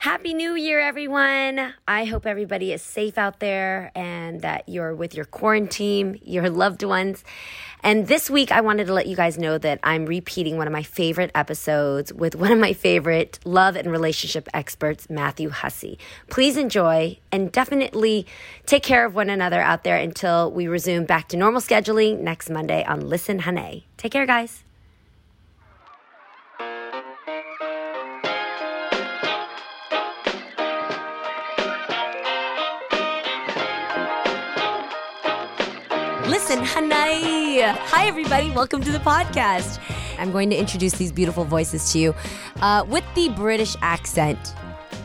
Happy New Year, everyone. I hope everybody is safe out there and that you're with your quarantine, your loved ones. And this week, I wanted to let you guys know that I'm repeating one of my favorite episodes with one of my favorite love and relationship experts, Matthew Hussey. Please enjoy and definitely take care of one another out there until we resume back to normal scheduling next Monday on Listen Hunnay. Take care, guys. Listen, Hunnay. Hi, everybody. Welcome to the podcast. I'm going to introduce these beautiful voices to you uh, with the British accent.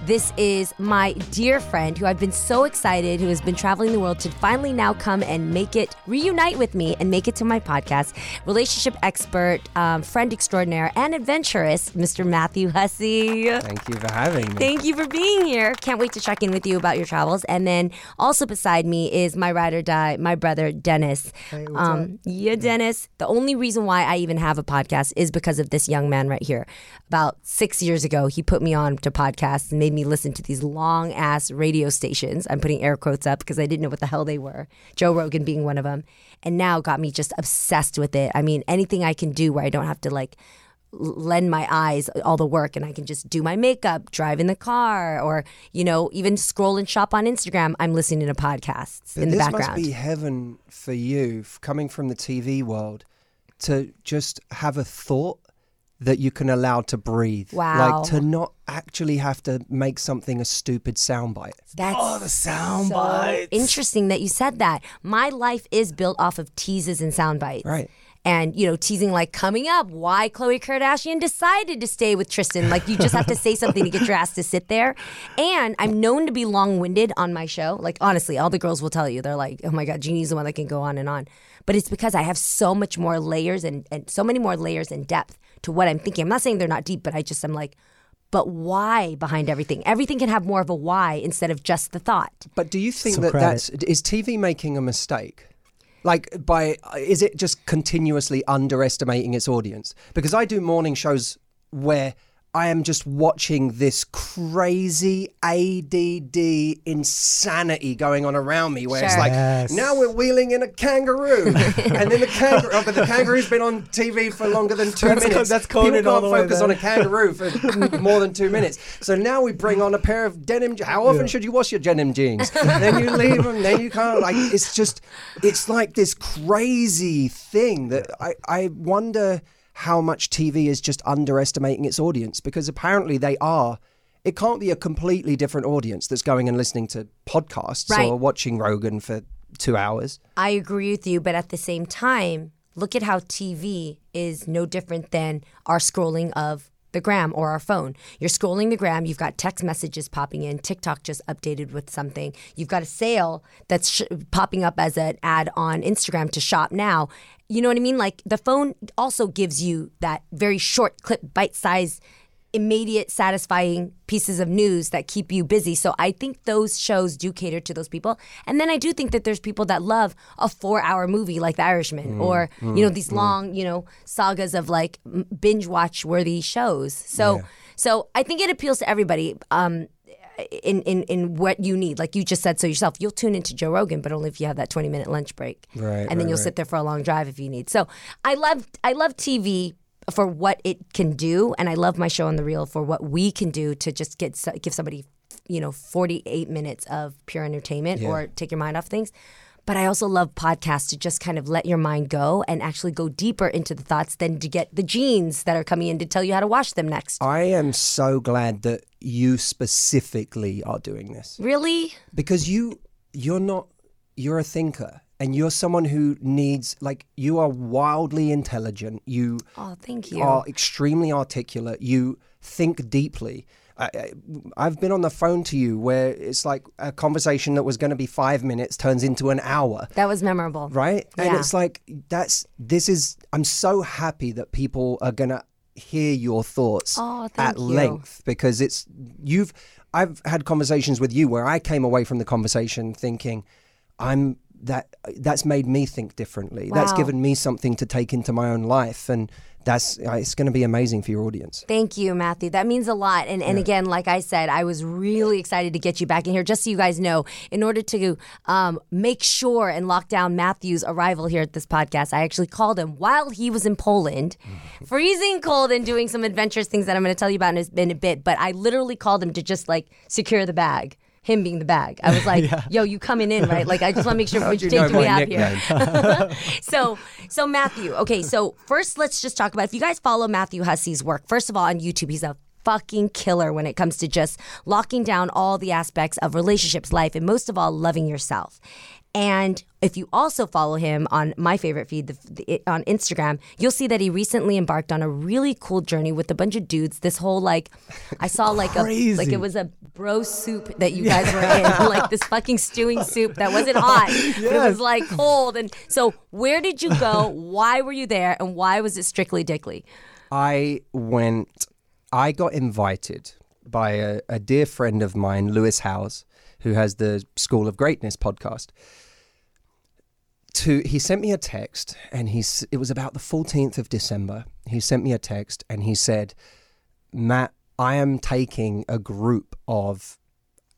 This is my dear friend who I've been so excited, who has been traveling the world to finally now come and make it, reunite with me and make it to my podcast. Relationship expert, um, friend extraordinaire, and adventurous, Mr. Matthew Hussey. Thank you for having me. Thank you for being here. Can't wait to check in with you about your travels. And then also beside me is my ride or die, my brother Dennis. Hey, up? Yeah, Dennis. The only reason why I even have a podcast is because of this young man right here. About six years ago, he put me on to podcasts and made me listen to these long ass radio stations. I'm putting air quotes up because I didn't know what the hell they were. Joe Rogan being one of them. And now got me just obsessed with it. I mean, anything I can do where I don't have to like lend my eyes all the work and I can just do my makeup, drive in the car, or, you know, even scroll and shop on Instagram. I'm listening to podcasts in the this background. must be heaven for you, coming from the TV world, to just have a thought that you can allow to breathe. Wow. Like to not actually have to make something a stupid soundbite. That's Oh, the sound so bites. interesting that you said that. My life is built off of teases and sound bites. Right. And you know, teasing like coming up, why Khloe Kardashian decided to stay with Tristan. Like you just have to say something to get your ass to sit there. And I'm known to be long-winded on my show. Like honestly, all the girls will tell you they're like, "Oh my god, Jeannie's the one that can go on and on." But it's because I have so much more layers and, and so many more layers and depth to what I'm thinking. I'm not saying they're not deep, but I just am like, but why behind everything? Everything can have more of a why instead of just the thought. But do you think Some that credit. that's is TV making a mistake? Like by is it just continuously underestimating its audience? Because I do morning shows where I am just watching this crazy ADD insanity going on around me where it's like Yes. now we're wheeling in a kangaroo and then the kangaroo oh, but the kangaroo's been on TV for longer than two That's co- minutes. that's People coded all can't the focus on a kangaroo for more than two minutes. So now we bring on a pair of denim. How often Yeah. should you wash your denim jeans? then you leave them. Then you can't. Like it's just, it's like this crazy thing that I I wonder how much TV is just underestimating its audience because apparently they are. It can't be a completely different audience that's going and listening to podcasts Right. or watching Rogan for two hours. I agree with you, but at the same time, look at how TV is no different than our scrolling of the gram or our phone. You're scrolling the gram, you've got text messages popping in, TikTok just updated with something. You've got a sale that's sh- popping up as an ad on Instagram to shop now. You know what I mean? Like the phone also gives you that very short clip, bite size immediate satisfying pieces of news that keep you busy. So I think those shows do cater to those people. And then I do think that there's people that love a 4-hour movie like The Irishman mm, or you know mm, these mm. long, you know, sagas of like binge watch worthy shows. So so I think it appeals to everybody. Um in, in, in what you need, like you just said so yourself, you'll tune into Joe Rogan, but only if you have that twenty minute lunch break, Right, And then right, you'll right. sit there for a long drive if you need. So I love I love TV for what it can do, and I love my show on the Real for what we can do to just get give somebody, you know, forty eight minutes of pure entertainment or take your mind off things. But I also love podcasts to just kind of let your mind go and actually go deeper into the thoughts than to get the jeans that are coming in to tell you how to wash them next. I am so glad that you specifically are doing this. Really? because you you're not you're a thinker and you're someone who needs like you are wildly intelligent you Oh, thank you. are extremely articulate you think deeply I, I- I've been on the phone to you where it's like a conversation that was going to be five minutes turns into an hour That was memorable. right Yeah. and it's like that's this is i'm so happy that people are gonna hear your thoughts Oh, at you. length because it's you've i've had conversations with you where i came away from the conversation thinking i'm that that's made me think differently that's given me something to take into my own life and that's uh, it's going to be amazing for your audience. Thank you, Matthew. That means a lot. And and again, like I said, I was really excited to get you back in here. Just so you guys know, in order to um, make sure and lock down Matthew's arrival here at this podcast, I actually called him while he was in Poland, freezing cold and doing some adventurous things that I'm going to tell you about in a, in a bit. But I literally called him to just like secure the bag. Him being the bag. I was like, "Yo, you coming in, right? Like, I just want to make sure which know do we have here." so so Matthew, okay, so first let's just talk about if you guys follow Matthew Hussey's work, first of all on YouTube, he's a fucking killer when it comes to just locking down all the aspects of relationships, life, and most of all, loving yourself. And if you also follow him on my favorite feed, the, the, on Instagram, you'll see that he recently embarked on a really cool journey with a bunch of dudes. This whole like, I saw like a like it was a bro soup that you guys were in, like this fucking stewing soup that wasn't hot, but it was like cold. And so, where did you go? Why were you there? And why was it strictly dickly? I went, I got invited by a, a dear friend of mine, Lewis Howes, who has the School of Greatness podcast. To he sent me a text, and he's it was about the fourteenth of December. He sent me a text, and he said, "Matt, I am taking a group of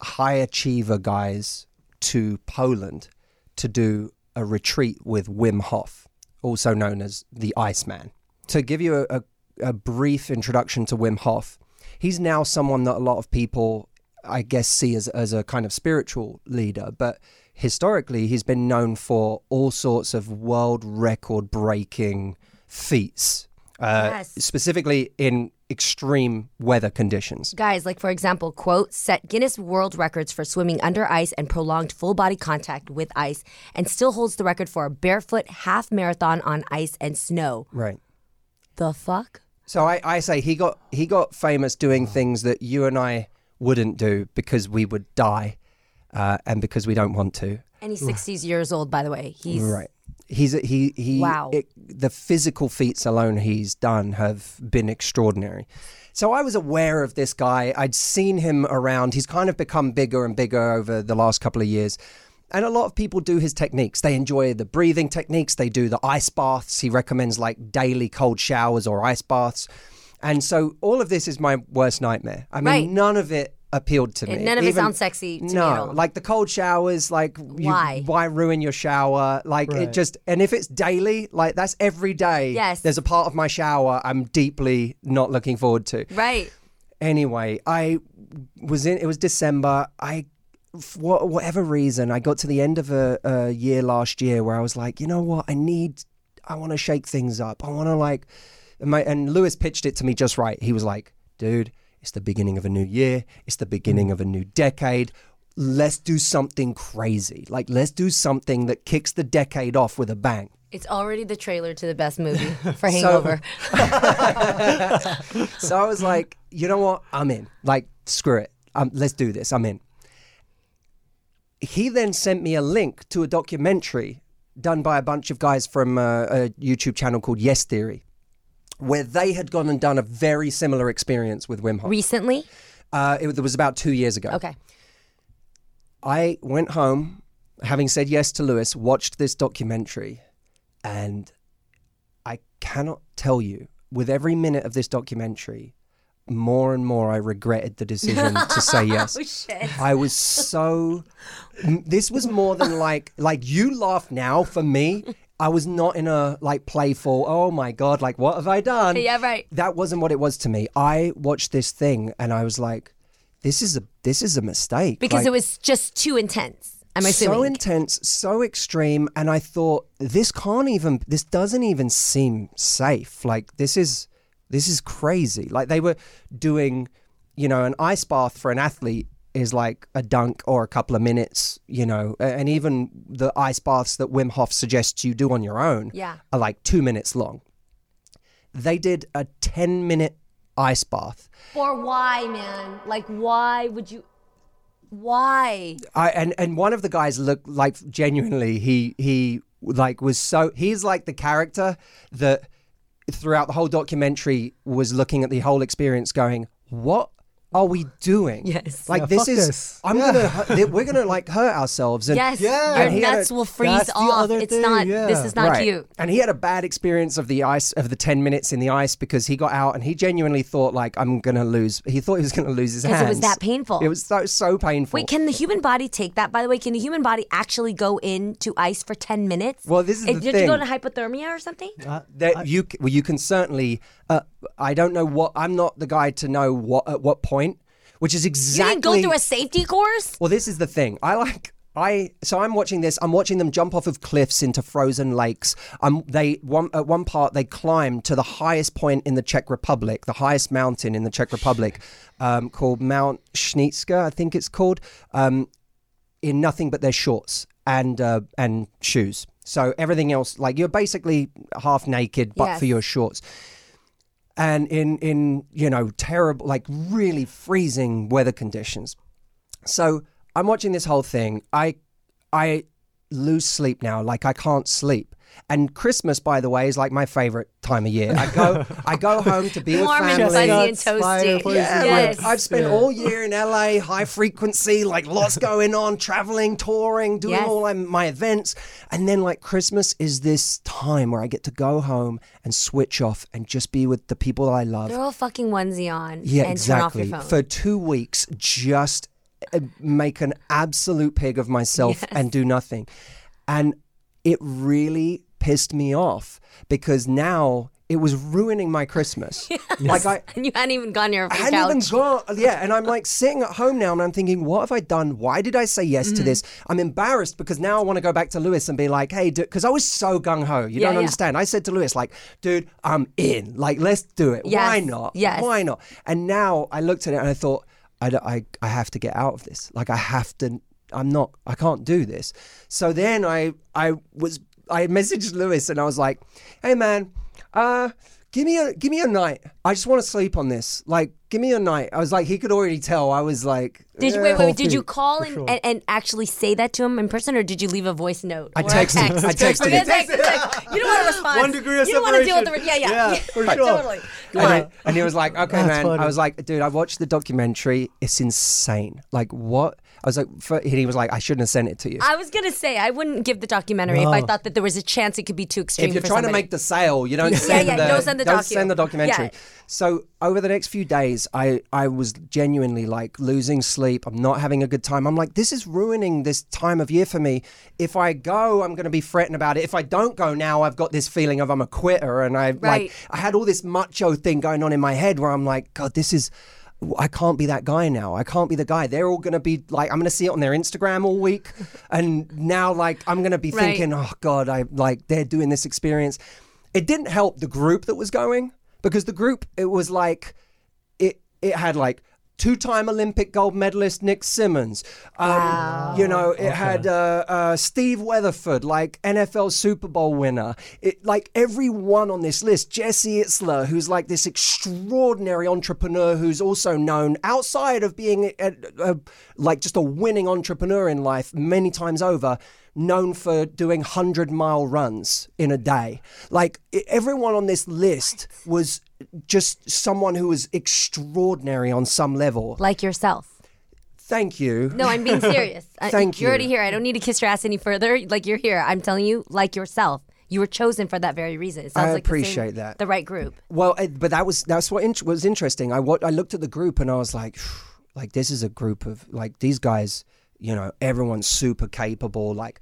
high achiever guys to Poland to do a retreat with Wim Hof, also known as the Iceman. To give you a, a, a brief introduction to Wim Hof, he's now someone that a lot of people, I guess, see as, as a kind of spiritual leader, but historically, he's been known for all sorts of world record breaking feats, uh, Yes. specifically in extreme weather conditions. Guys, like for example, quote, set Guinness World Records for swimming under ice and prolonged full body contact with ice, and still holds the record for a barefoot half marathon on ice and snow. Right. The fuck? So I, I say he got he got famous doing things that you and I wouldn't do because we would die, uh, and because we don't want to. And he's 60 years old, by the way. He's Right. He's he he. Wow. it- the physical feats alone he's done have been extraordinary. So I was aware of this guy. I'd seen him around. He's kind of become bigger and bigger over the last couple of years. And a lot of people do his techniques. They enjoy the breathing techniques. They do the ice baths. He recommends like daily cold showers or ice baths. And so all of this is my worst nightmare. I mean, Right. none of it appealed to me. none of it Even- sounds sexy to me no, at all. like the cold showers, like you- Why? why ruin your shower? Like it just, and if it's daily, like that's every day. Yes. There's a part of my shower I'm deeply not looking forward to. right. Anyway, I was in. It was December. I, for whatever reason, I got to the end of a, a year last year where I was like, you know what? I need. I want to shake things up. I want to like. And, my, and Lewis pitched it to me just right. He was like, dude, it's the beginning of a new year. It's the beginning of a new decade. Let's do something crazy. Like, let's do something that kicks the decade off with a bang. It's already the trailer to the best movie for Hangover. so I was like, you know what? I'm in. Like, screw it. Um, let's do this. I'm in. He then sent me a link to a documentary done by a bunch of guys from uh, a YouTube channel called Yes Theory, where they had gone and done a very similar experience with Wim Hof. Recently? Uh, it, was about two years ago. Okay. I went home, having said yes to Lewis, watched this documentary, and I cannot tell you, with every minute of this documentary, more and more I regretted the decision to say yes. Oh, shit. I was so. This was more than like like you laugh now for me. I was not in a like playful. Oh my god! Like what have I done? Yeah, right. That wasn't what it was to me. I watched this thing and I was like, "This is a this is a mistake." Because Like, it was just too intense. I'm so assuming. intense, so extreme, and I thought this can't even. This doesn't even seem safe. Like this is this is crazy. Like they were doing, you know, an ice bath for an athlete is like a dunk or a couple of minutes, you know, and even the ice baths that Wim Hof suggests you do on your own Yeah. are like two minutes long. They did a ten minute ice bath. For why, man? Like, why would you? Why? I and and one of the guys looked like genuinely he he like was so he's like the character that throughout the whole documentary was looking at the whole experience going what are we doing? Yes. Like Yeah, this is. this. I'm Yeah. gonna. hu- We're gonna like hurt ourselves. And, Yes, Yeah. your And he had nuts a- will freeze That's off. other It's thing, not. yeah. This is not right. cute. And he had a bad experience of the ice of the ten minutes in the ice because he got out and he genuinely thought like I'm gonna lose. He thought he was gonna lose his hands. Because it was that painful. It was so so painful. Wait, can the human body take that? By the way, can the human body actually go into ice for ten minutes? Well, this is Eh, the Did you go thing. into hypothermia or something? Uh, that you well, you can certainly. Uh, I don't know what. I'm not the guy to know what at what point. Which is exactly. You didn't go through a safety course? Well, this is the thing. I like. I so I'm watching this. I'm watching them jump off of cliffs into frozen lakes. Um, they one at one part they climbed to the highest point in the Czech Republic, the highest mountain in the Czech Republic, um, called Mount Schnitzka, I think it's called. Um, in nothing but their shorts and uh, and shoes. So everything else, like you're basically half naked, but Yes. for your shorts. And in in you know terrible, like really freezing weather conditions. So I'm watching this whole thing. I I lose sleep now. Like I can't sleep. And Christmas, by the way, is like my favorite time of year. I go I go home to be with family. Warm and family. fuzzy and Chestnuts, toasty. Yeah, yes. I've spent Yeah. all year in LA, high frequency, like lots going on, traveling, touring, doing Yes. all my, my events. And then like Christmas is this time where I get to go home and switch off and just be with the people I love. Throw a fucking onesie on Yeah, and exactly. turn off your phone. For two weeks, just uh, make an absolute pig of myself and do nothing. And it really pissed me off because now it was ruining my Christmas. Like I, and you hadn't even gone your I couch. hadn't even gone. Yeah, and I'm like sitting at home now, and I'm thinking, what have I done? Why did I say yes Mm-hmm. to this? I'm embarrassed because now I want to go back to Lewis and be like, hey, because I was so gung ho. You Yeah, don't yeah. understand. I said to Lewis, like, dude, I'm in. Like, let's do it. Yes, Why not? yes. Why not? And now I looked at it and I thought, I, I, I have to get out of this. Like, I have to. I'm not. I can't do this. So then I, I was. I messaged Lewis and I was like, hey man, uh. Give me a give me a night. I just want to sleep on this. Like, give me a night. I was like, he could already tell. I was like, Did you eh. wait, wait, wait, did you call and, sure. and, and actually say that to him in person, or did you leave a voice note? I texted- text? I texted Okay, him. text, text. You don't want to respond. One degree of You don't want to deal with the separation. yeah, yeah, Yeah, for sure. Totally. Come And on. he, and he was like, okay, That's man. funny. I was like, dude, I watched the documentary. It's insane. Like, what? I was like, for, he was like, I shouldn't have sent it to you. I was gonna say I wouldn't give the documentary if I thought that there was a chance it could be too extreme. if you're for trying to make the sale, you don't send yeah, the don't send the don't docu. send the documentary. Yeah. So over the next few days, I I was genuinely like losing sleep. I'm not having a good time. I'm like, this is ruining this time of year for me. If I go, I'm going to be fretting about it. If I don't go now, I've got this feeling of I'm a quitter, and I Right. like I had all this macho thing going on in my head where I'm like, God, this is. I can't be that guy now. I can't be the guy. They're all going to be like, I'm going to see it on their Instagram all week. and now, like, I'm going to be Right. thinking, oh, God, I like, they're doing this experience. It didn't help the group that was going because the group, it was like, it, it had like, Two-time Olympic gold medalist Nick Symmonds. Um, You know, it had uh, uh, Steve Weatherford, like NFL Super Bowl winner. It like everyone on this list. Jesse Itzler, who's like this extraordinary entrepreneur, who's also known outside of being a, a, like just a winning entrepreneur in life many times over. Known for doing hundred mile runs in a day. Like i- everyone on this list was just someone who is extraordinary on some level. like yourself. Thank you. No, I'm being serious. I- Thank You're already here. I don't need to kiss your ass any further. Like you're here. I'm telling you, like yourself. You were chosen for that very reason. It sounds I like the same- appreciate that. The right group. Well, but that was that's what int- was interesting. I wa- I looked at the group and I was like, like this is a group of like these guys. You know, everyone's super capable. Like,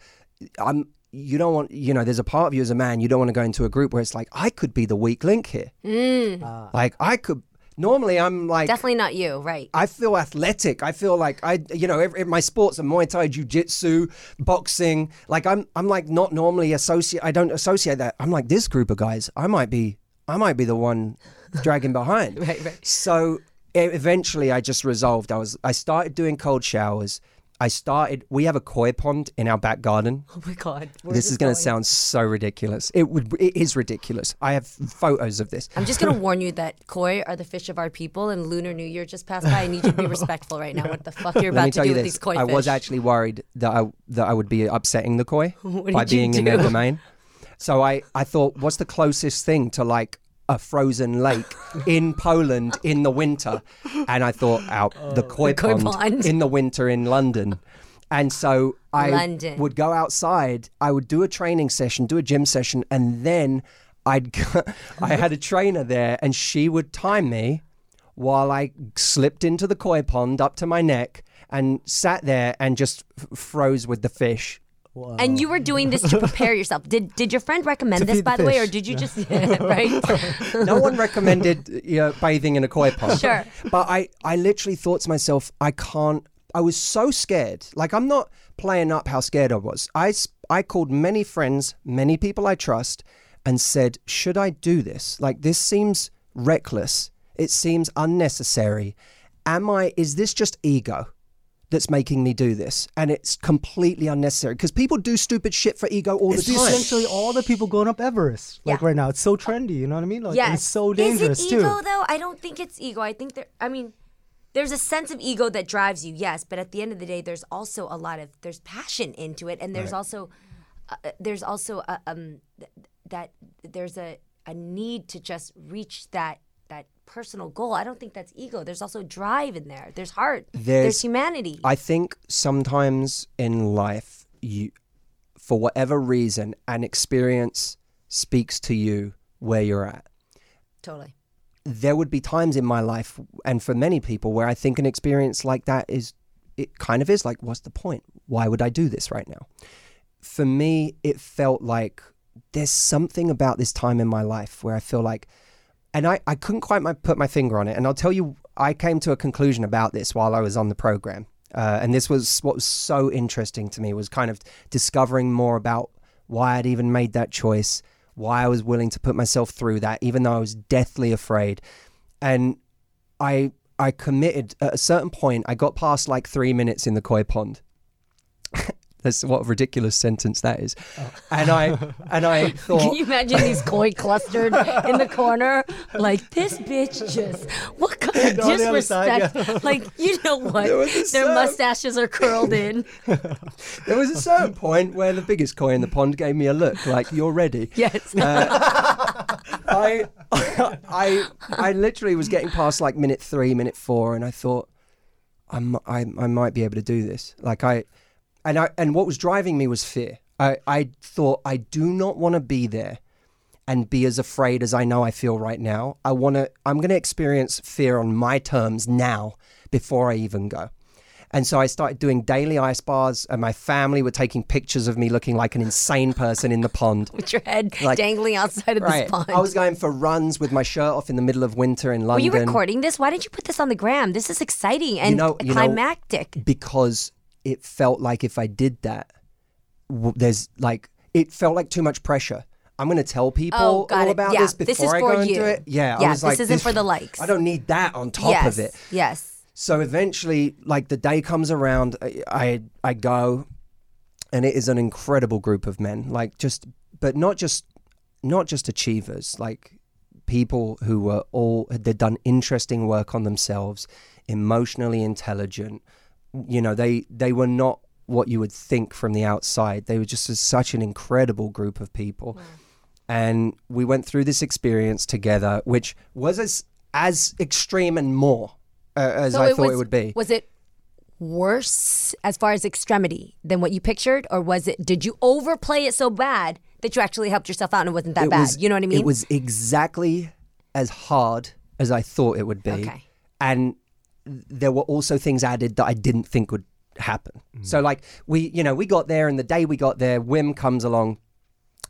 I'm. You don't want. You know, there's a part of you as a man. You don't want to go into a group where it's like I could be the weak link here. Mm. Uh, like I could. Normally, I'm like Definitely not you, right? I feel athletic. I feel like I, you know, every, my sports are Muay Thai, Jiu Jitsu, boxing. Like I'm, I'm like not normally associate. I don't associate that. I'm like this group of guys. I might be, I might be the one dragging behind. Right, right. So eventually, I just resolved. I was, I started doing cold showers. I started. We have a koi pond in our back garden. Oh my god. this is going to sound so ridiculous. It would. It is ridiculous. I have photos of this. I'm just gonna warn you that koi are the fish of our people, and Lunar New Year just passed by. I need you to be respectful right now. What the fuck you're about to do with this: these koi fish? I fish? was actually worried that I that I would be upsetting the koi by being in their domain. So I I thought, what's the closest thing to like a frozen lake in Poland in the winter, and I thought out oh. the koi, koi pond, pond. in the winter in London. And so I London. would go outside. I would do a training session, do a gym session, and then I'd go, I had a trainer there, and she would time me while I slipped into the koi pond up to my neck and sat there and just f- froze with the fish. And you were doing this to prepare yourself. Did did your friend recommend this, by the the way, or did you yeah. just right? No one recommended you know, bathing in a koi pond. Sure. But I, I literally thought to myself, I can't. I was so scared. Like I'm not playing up how scared I was. I I called many friends, many people I trust, and said, should I do this? Like this seems reckless. It seems unnecessary. Am I? Is this just ego? That's making me do this, and it's completely unnecessary because people do stupid shit for ego all It's the time. essentially all the people going up Everest like Yeah. right now. It's so trendy, you know what I mean? Like, and yes. it's so dangerous Is it too. ego though? I don't think it's ego. I think there. I mean, there's a sense of ego that drives you, yes, but at the end of the day, there's also a lot of there's passion into it, and there's also uh, there's also a, um th- that there's a a need to just reach that that personal goal. I don't think that's ego. There's also drive in there. There's heart. There's, There's- humanity. I think sometimes in life, you, for whatever reason, an experience speaks to you where you're at. totally. There would be times in my life, and for many people, where I think an experience like that is, it kind of is like, what's the point? Why would I do this right now? For me, it felt like there's something about this time in my life where I feel like, and I, I couldn't quite my, put my finger on it. And I'll tell you, I came to a conclusion about this while I was on the program. Uh, and this was what was so interesting to me was kind of discovering more about why I'd even made that choice, why I was willing to put myself through that, even though I was deathly afraid. And I I committed at a certain point. I got past like three minutes in the koi pond. That's what a ridiculous sentence that is. Oh. And I and I thought Can you imagine these koi clustered in the corner? Like this bitch just what kind of other side, disrespect? Like you know what? There Their serve. mustaches are curled in. there was a certain point where the biggest koi in the pond gave me a look like you're ready. Yes. Uh, I, I, I literally was getting past like minute three, minute four, and I thought, I'm, I, I might be able to do this. Like I, and I, and what was driving me was fear. I, I thought I do not want to be there and be as afraid as I know I feel right now. I want to, I'm going to experience fear on my terms now before I even go. And so I started doing daily ice bars, and my family were taking pictures of me looking like an insane person in the pond. With your head Like- dangling outside of Right. this pond. I was going for runs with my shirt off in the middle of winter in London. Were you recording this? Why didn't you put this on the gram? This is exciting and know- you know- climactic. Because it felt like if I did that, w- there's like, it felt like too much pressure. I'm going to tell people Oh, all it. about Yeah, this this before is I go and you. do it. Yeah, Yeah, I was like, this isn't for the likes. I don't need that on top yes. of it. Yes. So eventually, like the day comes around, I, I I go, and it is an incredible group of men. Like just, but not just, not just achievers. Like people who were all they'd done interesting work on themselves, emotionally intelligent. You know, they they were not what you would think from the outside. They were just a, such an incredible group of people. And we went through this experience together, which was as as extreme and more uh, as So I it thought was, it would be. Was it worse as far as extremity than what you pictured, or was it? Did you overplay it so bad that you actually helped yourself out and it wasn't that it bad? was, you know what I mean? It was exactly as hard as I thought it would be. Okay. And there were also things added that I didn't think would happen. Mm. So like we, you know, we got there and the day we got there, Wim comes along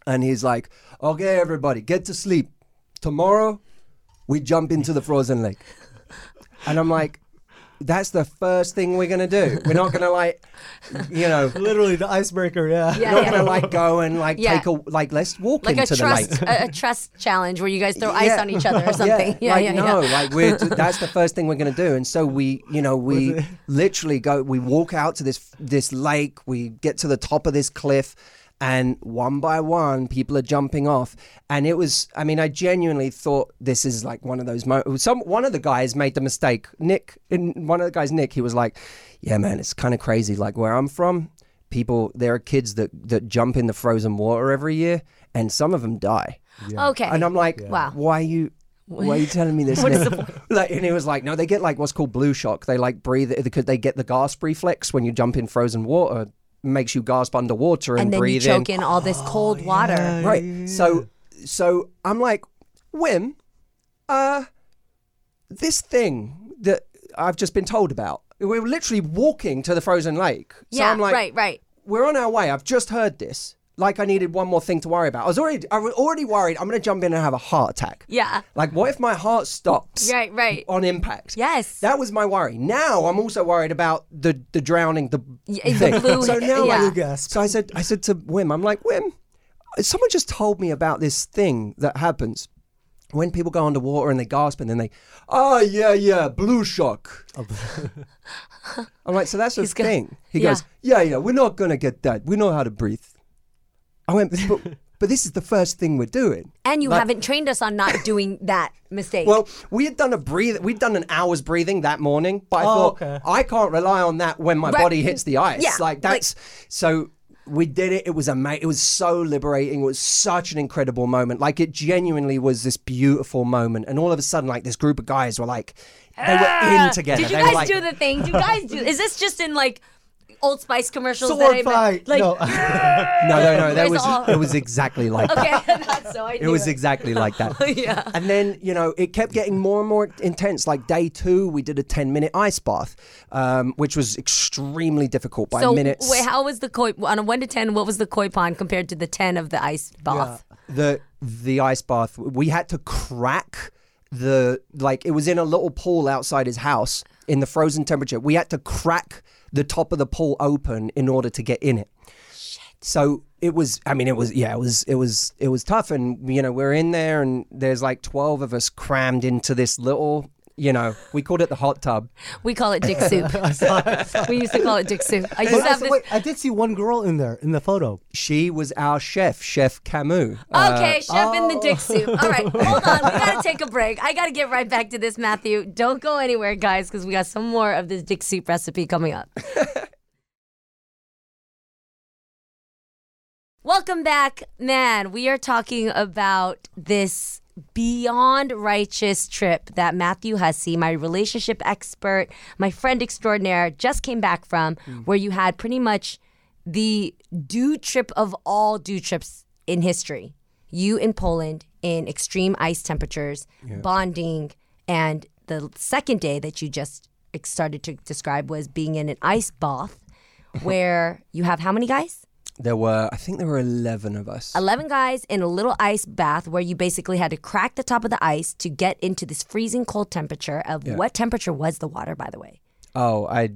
and he's like, "Okay, everybody, get to sleep. Tomorrow we jump into the frozen lake." And I'm like, that's the first thing we're gonna do. We're not gonna like, you know, Literally the icebreaker, yeah. Yeah, we're not yeah. gonna like go and like Yeah. take a like let's walk like a into the trust lake. a, a trust challenge where you guys throw ice on each other or something. Yeah, like yeah, no, yeah. like we're that's the first thing we're gonna do. And so we, you know, we literally go, we walk out to this this lake, we get to the top of this cliff, and one by one, people are jumping off. And it was, I mean, I genuinely thought this is like one of those. Mo- some one of the guys made the mistake. Nick, in one of the guys, Nick, he was like, "Yeah, man, it's kind of crazy. Like where I'm from." People, there are kids that, that jump in the frozen water every year, and some of them die. Okay. And I'm like, Wow. why are you? Why are you telling me this? What is now?" like, and he was like, no, they get like what's called blue shock. They like breathe because they get the gasp reflex when you jump in frozen water, makes you gasp underwater and, and then you breathe choke in. in all this cold water. Right. So, so I'm like, Wim, uh, this thing that I've just been told about. We were literally walking to the frozen lake. So yeah, I'm like, right, right. we're on our way. I've just heard this. Like I needed one more thing to worry about. I was already, I was already worried. I'm going to jump in and have a heart attack. Yeah. Like, what if my heart stops? Right, right. On impact. Yes. That was my worry. Now I'm also worried about the the drowning, the Yeah, the thing. blue- So now, yeah. like, Blue gasp. so I said, I said to Wim, I'm like, Wim, someone just told me about this thing that happens when people go underwater and they gasp and then they, oh yeah, yeah, blue shock. Oh, I'm like, so that's a He's go- thing. He yeah. goes, yeah, yeah, we're not gonna get that. We know how to breathe. I went, but, but this is the first thing we're doing. And you Like- haven't trained us on not doing that mistake. Well, we had done a breathe. We'd done an hour's breathing that morning, but I Oh, thought okay. I can't rely on that when my Right. body hits the ice. Yeah, like that's so. We did it. It was amazing. It was so liberating. It was such an incredible moment. Like it genuinely was this beautiful moment. And all of a sudden, like this group of guys were like, they were in ah, together. Did you They were guys like, do the thing? Do you guys do? Is this just in like Old Spice commercials? that Sword I met? fight. Like, no. No, no, no. That was all- it. Was exactly like that. okay, that's so I It knew was exactly like that. Yeah. And then, you know, it kept getting more and more intense. Like day two, we did a 10 minute ice bath, um, which was extremely difficult by so minutes. wait, how was the koi on a one to ten? What was the koi pond compared to the ten of the ice bath? the the ice bath, we had to crack the, like, it was in a little pool outside his house in the frozen temperature. We had to crack the top of the pool open in order to get in it. So it was. I mean, it was. Yeah, it was. It was. It was tough, and you know, we're in there, and there's like twelve of us crammed into this little. You know, we called it the hot tub. We call it dick soup. we used to call it dick soup. I used But to have this. wait, I did see one girl in there in the photo. She was our chef, Chef Camus. Uh, Okay, chef in the dick soup. All right, hold on. We gotta take a break. I gotta get right back to this, Matthew. Don't go anywhere, guys, because we got some more of this dick soup recipe coming up. Welcome back, man. We are talking about this beyond righteous trip that Matthew Hussey, my relationship expert, my friend extraordinaire, just came back from, mm. where you had pretty much the do trip of all do trips in history. You in Poland in extreme ice temperatures, bonding, and the second day that you just started to describe was being in an ice bath where you have how many guys? There were, I think there were 11 of us. 11 guys in a little ice bath where you basically had to crack the top of the ice to get into this freezing cold temperature of what temperature was the water by the way Oh, I,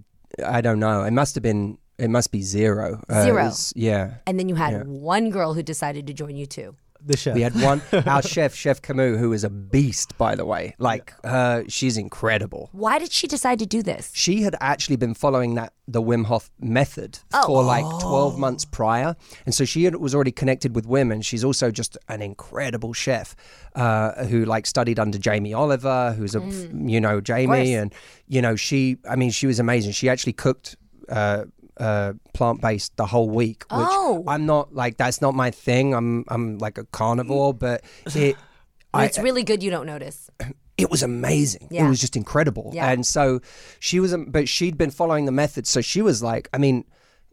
I don't know. It must have been, it must be zero. Uh, Zero. it's- yeah. and then you had one girl who decided to join you too The chef. We had one, our chef, Chef Camus, who is a beast, by the way. Like, uh, she's incredible. why did she decide to do this She had actually been following that the Wim Hof method Oh. for like 12 months prior. And so she had, was already connected with women. She's also just an incredible chef uh, who like studied under Jamie Oliver, who's a, you know, Jamie. Mm. course. And, you know, she, I mean, she was amazing. She actually cooked. Uh, uh, plant-based the whole week, which Oh. I'm not like that's not my thing. I'm I'm like a carnivore, but it I, it's really good you don't notice it was amazing. Yeah. It was just incredible. Yeah. And so she was, um, but she'd been following the method. So she was like, I mean,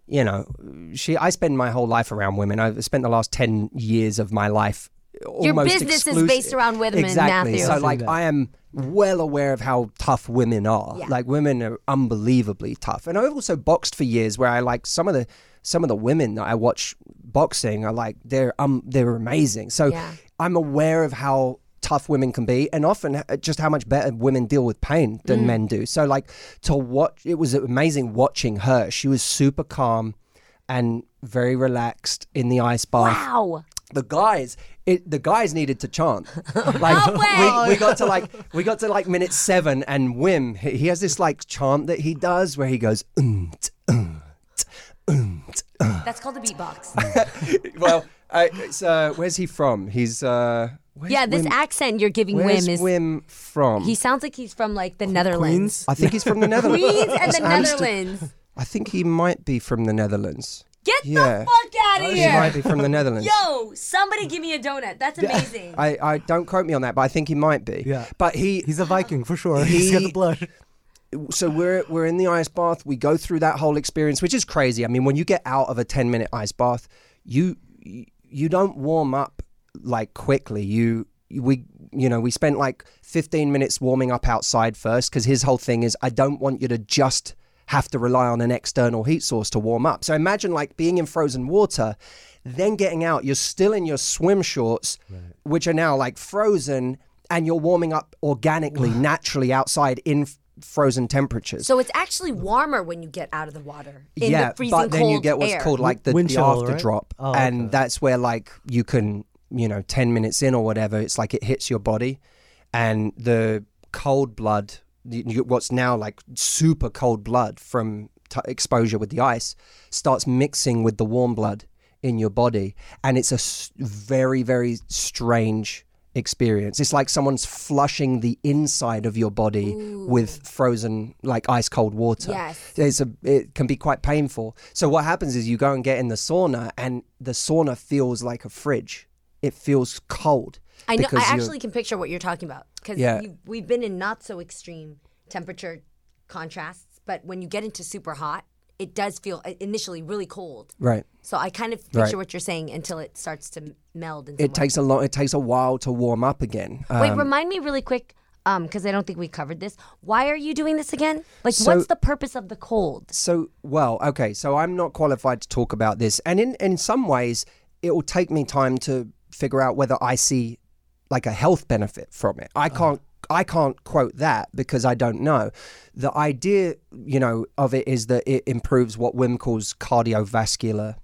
you know, she. I spend my whole life around women. I've spent the last ten years of my life. Your almost business is based around women, exactly. Matthew. So like. I am well aware of how tough women are. Yeah. Like women are unbelievably tough. And I've also boxed for years, where I like some of the some of the women that I watch boxing are like they're um they're amazing. So Yeah. I'm aware of how tough women can be and often uh, just how much better women deal with pain than Mm. men do. So like to watch it was amazing watching her. She was super calm and very relaxed in the ice bath. wow The guys it, the guys needed to chant. Like we, we got to like we got to like minute 7 and Wim he, he has this like chant that he does where he goes that's called a beatbox well uh, it's, uh, where's he from? He's uh where's yeah this Wim- accent you're giving Where's Wim is Wim from? he sounds like he's from like the Netherlands Queens. I think he's from the Netherlands. Queens and the Netherlands I think he might be from the Netherlands. Get Yeah. the fuck out of She here. might be from the Netherlands. Yo, somebody give me a donut. That's amazing. I, I don't quote me on that, but I think he might be. Yeah. But he He's a Viking for sure. He's got the blood. so we're we're in the ice bath. We go through that whole experience, which is crazy. I mean, when you get out of a ten minute ice bath, you you don't warm up like quickly. You we you know we spent like fifteen minutes warming up outside first because his whole thing is I don't want you to just have to rely on an external heat source to warm up. So imagine like being in frozen water, then getting out. You're still in your swim shorts, which are now like frozen, and you're warming up organically, naturally outside in f- frozen temperatures. so it's actually warmer when you get out of the water. In yeah, the freezing but then you get what's air. called like the, Wind the chill, after right? drop, Oh, and okay. that's where like you can you know ten minutes in or whatever, it's like it hits your body, and the cold blood, you- you- what's now like super cold blood from t- exposure with the ice, starts mixing with the warm blood in your body, and it's a s- very very strange experience. It's like someone's flushing the inside of your body with frozen like ice cold water Yes. it's a it can be quite painful. So what happens is you go and get in the sauna, and the sauna feels like a fridge. It feels cold. I know. I actually can picture what you're talking about because Yeah. we've been in not so extreme temperature contrasts, but when you get into super hot, it does feel initially really cold. right. So I kind of picture Right. what you're saying until it starts to meld. It way. takes a long. It takes a while to warm up again. Wait, Um, remind me really quick, because I don't think we covered this. Why are you doing this again? Like, So- what's the purpose of the cold? so well, okay. So I'm not qualified to talk about this, and in in some ways, it will take me time to figure out whether I see like a health benefit from it. I can't. I can't quote that because I don't know. The idea, you know, of it is that it improves what Wim calls cardiovascular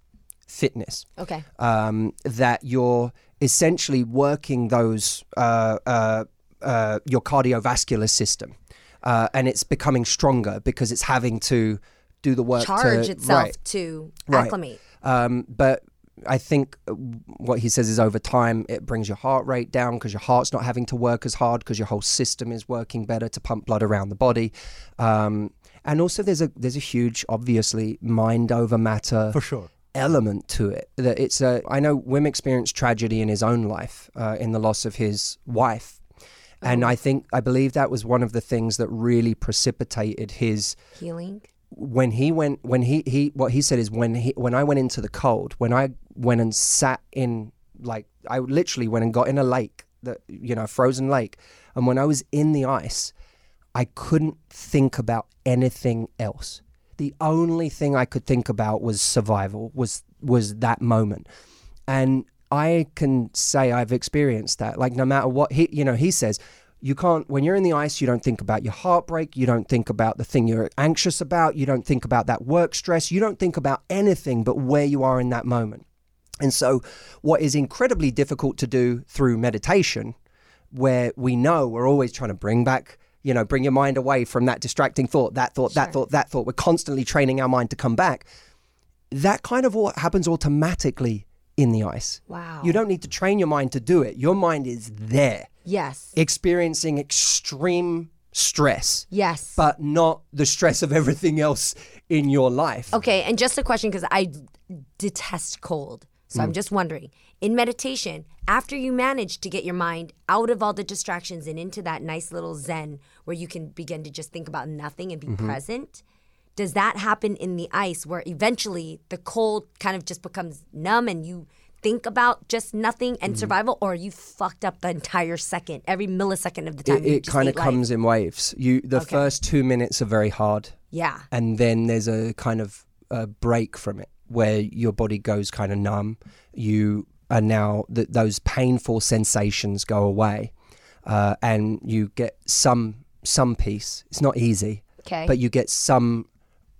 fitness. Okay. um, that you're essentially working those uh, uh, uh, your cardiovascular system, uh, and it's becoming stronger because it's having to do the work Charge to, itself right. to Right. acclimate. Um, but I think uh, what he says is over time it brings your heart rate down because your heart's not having to work as hard because your whole system is working better to pump blood around the body. Um, and also, there's a there's a huge, obviously, mind over matter For sure. element to it. That it's a. I know Wim experienced tragedy in his own life uh, in the loss of his wife, and I think I believe that was one of the things that really precipitated his Healing. when he went when he he what he said is when he when I went into the cold when I went and sat in like I literally went and got in a lake that you know a frozen lake. And when I was in the ice I couldn't think about anything else. The only thing I could think about was survival was was that moment. And I can say I've experienced that. Like no matter what he you know he says you can't when you're in the ice you don't think about your heartbreak you don't think about the thing you're anxious about you don't think about that work stress you don't think about anything but where you are in that moment and so what is incredibly difficult to do through meditation where we know we're always trying to bring back you know bring your mind away from that distracting thought that thought that thought that thought we're constantly training our mind to come back that kind of what happens automatically in the ice Wow. you don't need to train your mind to do it your mind is there Yes. experiencing extreme stress, Yes. but not the stress of everything else in your life. Okay, and just a question because I detest cold. So Mm. I'm just wondering in meditation, after you manage to get your mind out of all the distractions and into that nice little zen where you can begin to just think about nothing and be Mm-hmm. present, does that happen in the ice where eventually the cold kind of just becomes numb and you think about just nothing Mm-hmm. and survival, or are you fucked up the entire second, every millisecond of the time? It, it kind of ate life? comes in waves. You the first two minutes are very hard, Yeah. and then there's a kind of a break from it where your body goes kind of numb. You are now th- those painful sensations go away, uh, and you get some some peace. It's not easy, Okay. but you get some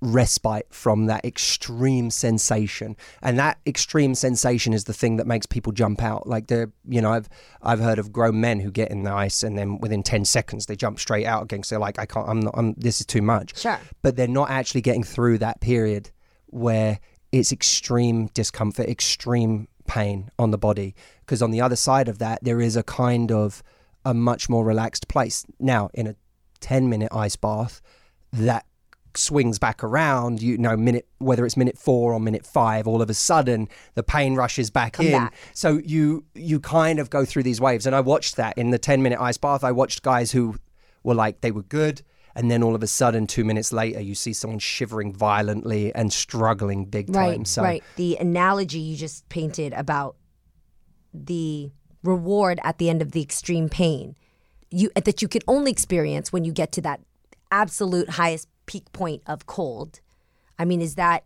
respite from that extreme sensation and that extreme sensation is the thing that makes people jump out like they're you know i've i've heard of grown men who get in the ice and then within 10 seconds they jump straight out again so they're like i can't i'm not i'm this is too much Sure. but they're not actually getting through that period where it's extreme discomfort extreme pain on the body because on the other side of that there is a kind of a much more relaxed place now in a 10 minute ice bath that swings back around, you know, minute whether it's minute four or minute five, all of a sudden the pain rushes back Come in. back. So you you kind of go through these waves, and I watched that in the ten minute ice bath. I watched guys who were like they were good, and then all of a sudden, two minutes later, you see someone shivering violently and struggling big time. Right, So right. The analogy you just painted about the reward at the end of the extreme pain, you that you can only experience when you get to that absolute highest peak point of cold. I mean, is that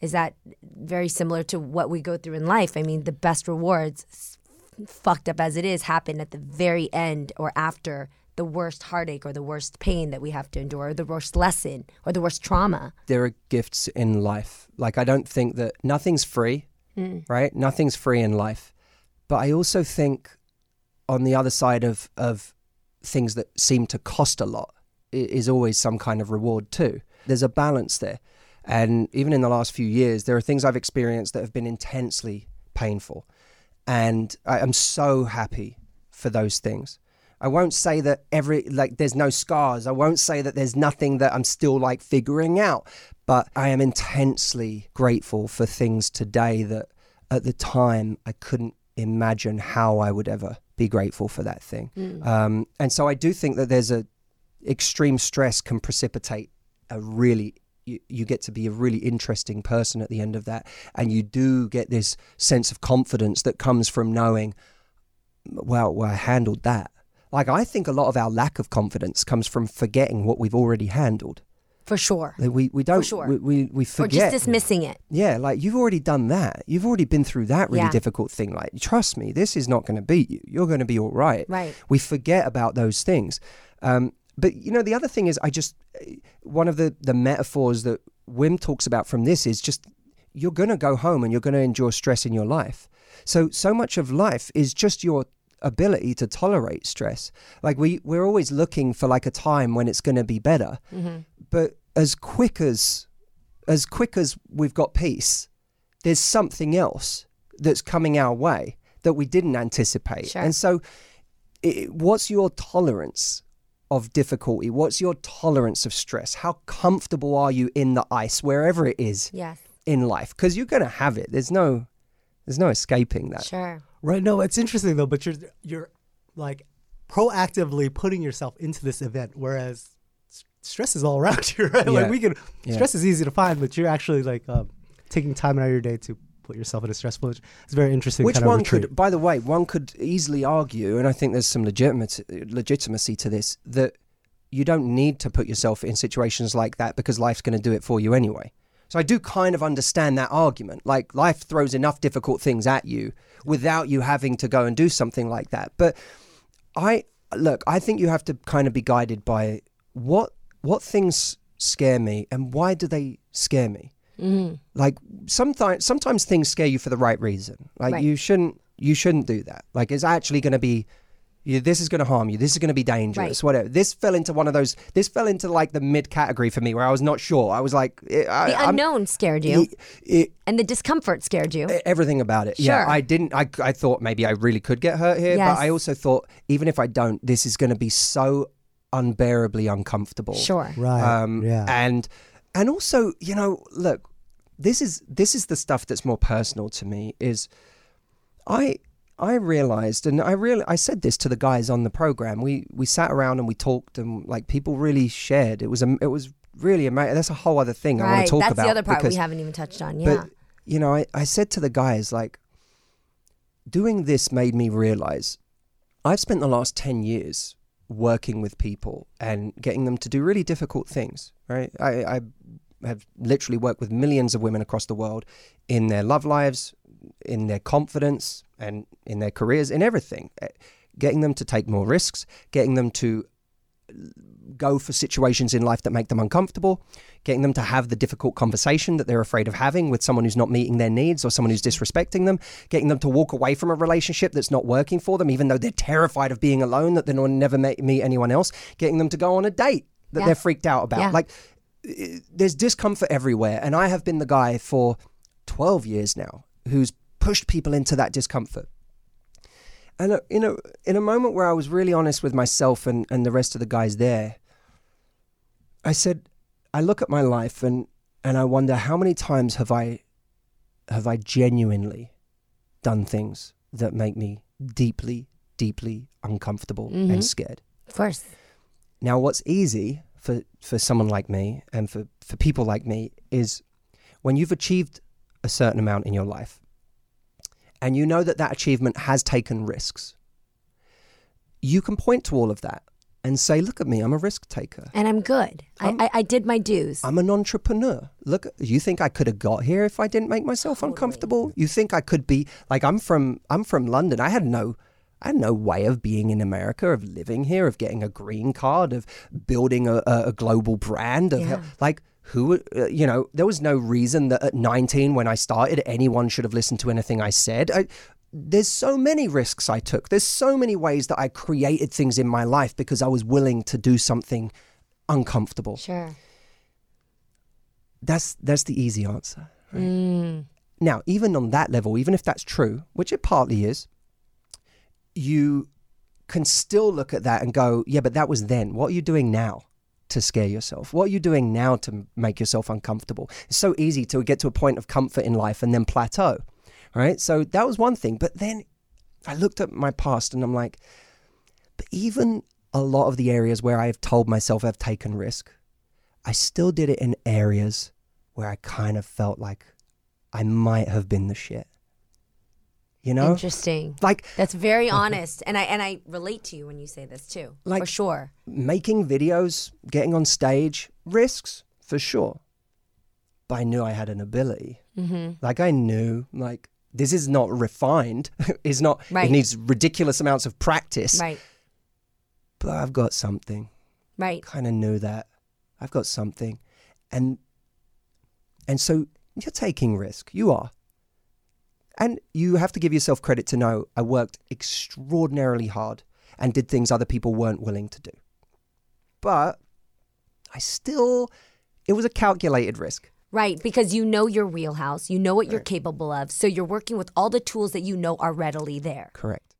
is that very similar to what we go through in life? I mean, the best rewards, fucked up as it is, happen at the very end or after the worst heartache or the worst pain that we have to endure, or the worst lesson or the worst trauma. there are gifts in life. Like I don't think that nothing's free, mm. right? Nothing's free in life. But I also think on the other side of of things that seem to cost a lot is always some kind of reward too. There's a balance there. And even in the last few years, there are things I've experienced that have been intensely painful. And I am so happy for those things. I won't say that every like there's no scars. I won't say that there's nothing that I'm still like figuring out, but I am intensely grateful for things today that at the time I couldn't imagine how I would ever be grateful for that thing. Um, and so I do think that there's a extreme stress can precipitate a really you, you get to be a really interesting person at the end of that and you do get this sense of confidence that comes from knowing well, well I handled that like i think a lot of our lack of confidence comes from forgetting what we've already handled For sure. Like, we, we don't sure. we, we, we Or forget just dismissing it. yeah, like you've already done that. You've already been through that really Yeah. difficult thing. Like, trust me, this is not going to beat you. You're going to be all right. Right. We forget about those things. Um, but you know, the other thing is, I just one of the the metaphors that Wim talks about from this is just you're going to go home and you're going to endure stress in your life. So so much of life is just your ability to tolerate stress. Like we we're always looking for like a time when it's going to be better. Mm-hmm. But as quick as as quick as we've got peace, there's something else that's coming our way that we didn't anticipate. Sure. And so, i what's your tolerance of difficulty? What's your tolerance of stress? How comfortable are you in the ice, wherever it is Yes. in life? Because you're going to have it. There's no, there's no escaping that. Sure. Right. No, it's interesting though, but you're you're like proactively putting yourself into this event, whereas stress is all around you, right? Yeah. Like we can Yeah. stress is easy to find, but you're actually like um, taking time out of your day to put yourself in a stressful. It's very interesting. Which kind one retreat. could, by the way, one could easily argue, and I think there's some legitimacy, legitimacy to this, that you don't need to put yourself in situations like that because life's going to do it for you anyway. So I do kind of understand that argument. Like life throws enough difficult things at you without you having to go and do something like that. But I look, I think you have to kind of be guided by what what things scare me and why do they scare me? Mm-hmm. Like sometimes sometimes things scare you for the right reason. Like Right. you shouldn't you shouldn't do that. Like it's actually going to be you, this is going to harm you. This is going to be dangerous. Right. Whatever. This fell into one of those. This fell into like the mid category for me, where I was not sure. I was like, eh, I, The I'm- unknown scared you, it- it- and the discomfort scared you. everything about it. Yeah, I didn't. I, I thought maybe I really could get hurt here, Yes. but I also thought even if I don't, this is going to be so unbearably uncomfortable. Sure. Right. Um, yeah. And and also, you know, look, this is this is the stuff that's more personal to me. Is I I realized, and I really I said this to the guys on the program. We we sat around and we talked, and like people really shared. It was a it was really amazing. That's a whole other thing I want to talk That's about. the other part because- we haven't even touched on. Yeah. but you know, I, I said to the guys like, doing this made me realize I've spent the last ten years working with people and getting them to do really difficult things. Right? I, I have literally worked with millions of women across the world in their love lives, in their confidence, and in their careers, in everything. Eh, Getting them to take more risks, getting them to go for situations in life that make them uncomfortable, getting them to have the difficult conversation that they're afraid of having with someone who's not meeting their needs or someone who's disrespecting them, getting them to walk away from a relationship that's not working for them, even though they're terrified of being alone, that they'll never meet anyone else, getting them to go on a date that Yeah. they're freaked out about. Yeah. Like, there's discomfort everywhere. And I have been the guy for 12 years now who's pushed people into that discomfort. And uh, you know, in a moment where I was really honest with myself and, and the rest of the guys there, I said, I look at my life and and I wonder how many times have I have I genuinely done things that make me deeply, deeply uncomfortable Mhm. and scared. Of course. Now, what's easy for, for someone like me and for, for people like me is when you've achieved a certain amount in your life and you know that that achievement has taken risks, you can point to all of that and say, Look at me, I'm a risk taker. And I'm good. I, I'm- I, I did my dues. I'm an entrepreneur. Look, you think I could have got here if I didn't make myself uncomfortable? You think I could be like I'm from I'm from London. I had no I had no way of being in America, of living here, of getting a green card, of building a, a, a global brand, of Yeah. like who uh, you know. There was no reason that at 19 when I started, anyone should have listened to anything I said. I, there's so many risks I took. There's so many ways that I created things in my life because I was willing to do something uncomfortable. sure. That's that's the easy answer. Mm. Now, even on that level, even if that's true, which it partly is, you can still look at that and go, yeah, but that was then. What are you doing now to scare yourself? What are you doing now to make yourself uncomfortable? It's so easy to get to a point of comfort in life and then plateau, right? So that was one thing. But then I looked at my past and I'm like, but even a lot of the areas where I've told myself I've taken risk, I still did it in areas where I kind of felt like I might have been the shit. You know? Interesting. Like That's very honest, and I and I relate to you when you say this too, like for sure. making videos, getting on stage, risks for sure. But I knew I had an ability. Mm-hmm. Like I knew, like this is not refined. it's not. Right. It needs ridiculous amounts of practice. Right. But I've got something. Right. Kind of knew that. I've got something, and and so you're taking risk. You are. And you have to give yourself credit to know I worked extraordinarily hard and did things other people weren't willing to do. But I still, it was a calculated risk. Right, because you know your wheelhouse, you know what you're capable of, so you're working with all the tools that you know are readily there. Correct.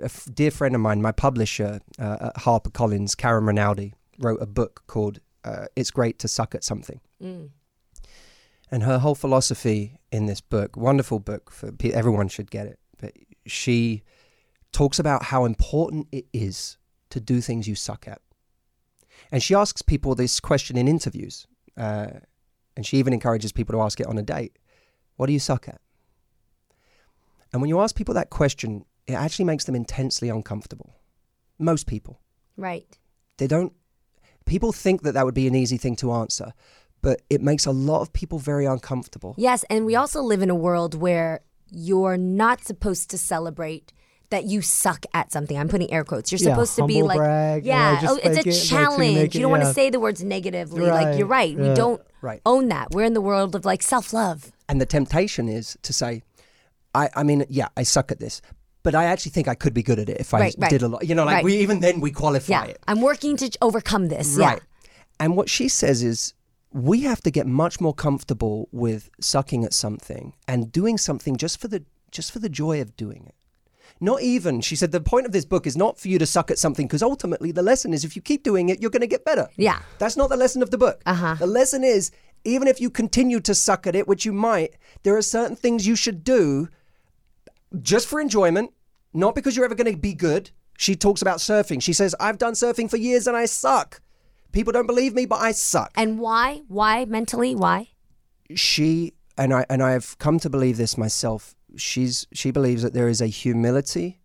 A f- dear friend of mine, my publisher uh, at HarperCollins, Karen Rinaldi, wrote a book called uh, It's Great to Suck at Something. Mm. And her whole philosophy in this book, wonderful book for everyone should get it. But she talks about how important it is to do things you suck at. And she asks people this question in interviews. Uh, and she even encourages people to ask it on a date. What do you suck at? And when you ask people that question, it actually makes them intensely uncomfortable. Most people Right. they don't people think that that would be an easy thing to answer but it makes a lot of people very uncomfortable Yes, and we also live in a world where you're not supposed to celebrate that you suck at something. I'm putting air quotes. You're Yeah, supposed to be like, brag, yeah, yeah, oh, it's a it, challenge. make you don't want to say the words negatively. Like you're right. We don't right own that. We're in the world of like self love. and the temptation is to say i i mean yeah i suck at this but i actually think i could be good at it if i Right, right. did a lot you know like Right. we even then we qualify Yeah, it I'm working to overcome this. right Yeah. and what she says is we have to get much more comfortable with sucking at something and doing something just for the just for the joy of doing it not even she said the point of this book is not for you to suck at something because ultimately the lesson is if you keep doing it you're going to get better Yeah. That's not the lesson of the book. Uh-huh. The lesson is even if you continue to suck at it, which you might, there are certain things you should do just for enjoyment, not because you're ever going to be good. She talks about surfing. She says, I've done surfing for years and I suck. People don't believe me, but I suck. And why? Why mentally? Why? She and I and I have come to believe this myself. She's she believes that there is a humility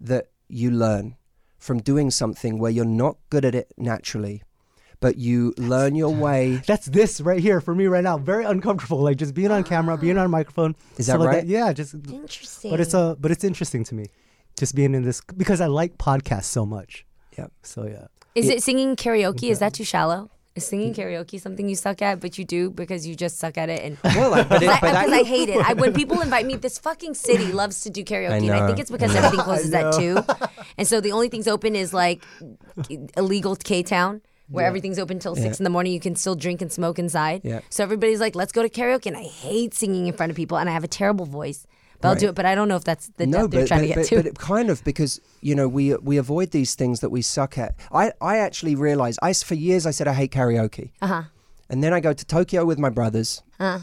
that you learn from doing something where you're not good at it naturally, but you learn your way That's this right here for me right now. Very uncomfortable. Like just being on camera, being on a microphone. Is stuff that like right? Yeah, just Interesting. but it's a but it's interesting to me. Just being in this because I like podcasts so much. Yeah. So yeah. Is it singing karaoke? Is that too shallow? Is singing karaoke something you suck at, but you do because you just suck at it? And Well, like, but, it, because but I, hate it. I, when people invite me, this fucking city loves to do karaoke, I and I know. think it's because everything closes at two, and so the only things open is like illegal K Town. Where everything's open till six in the morning, you can still drink and smoke inside. Yeah. So everybody's like, "Let's go to karaoke," and I hate singing in front of people, and I have a terrible voice. But I'll Right. do it. But I don't know if that's the no, depth they're trying but, to get but, to. but it kind of because you know we we avoid these things that we suck at. I I actually realized I for years I said I hate karaoke, uh huh. and then I go to Tokyo with my brothers, Uh.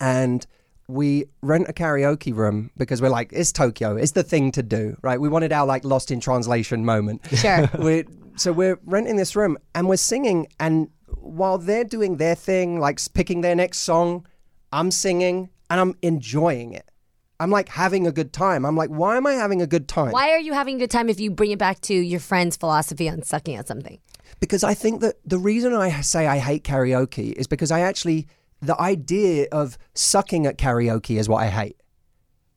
and we rent a karaoke room because we're like it's Tokyo, it's the thing to do, right? We wanted our like lost in translation moment. Sure. we so we're renting this room and we're singing and while they're doing their thing like picking their next song i'm singing and i'm enjoying it i'm like having a good time. I'm like why am i having a good time? Why are you having a good time if you bring it back to your friend's philosophy on sucking at something? because i think that the reason i say i hate karaoke is because i actually the idea of sucking at karaoke is what i hate.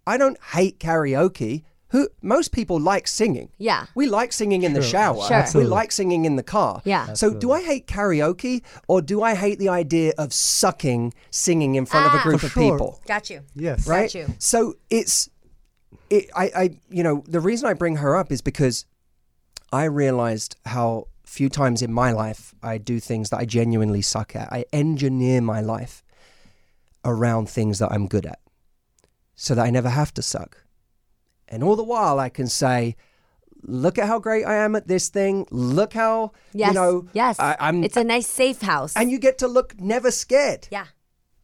I don't hate karaoke who most people like singing Yeah. we like singing in the shower Sure. we like singing in the car Yeah. so do i hate karaoke or do i hate the idea of sucking singing in front of Ah. a group of sure. people Got you. Yes. right Got you. so it's it I, I you know the reason i bring her up is because i realized how few times in my life i do things that i genuinely suck at i engineer my life around things that i'm good at so that i never have to suck and all the while i can say look at how great i am at this thing look how Yes. you know yes. I, i'm it's a nice safe house. and you get to look never scared yeah.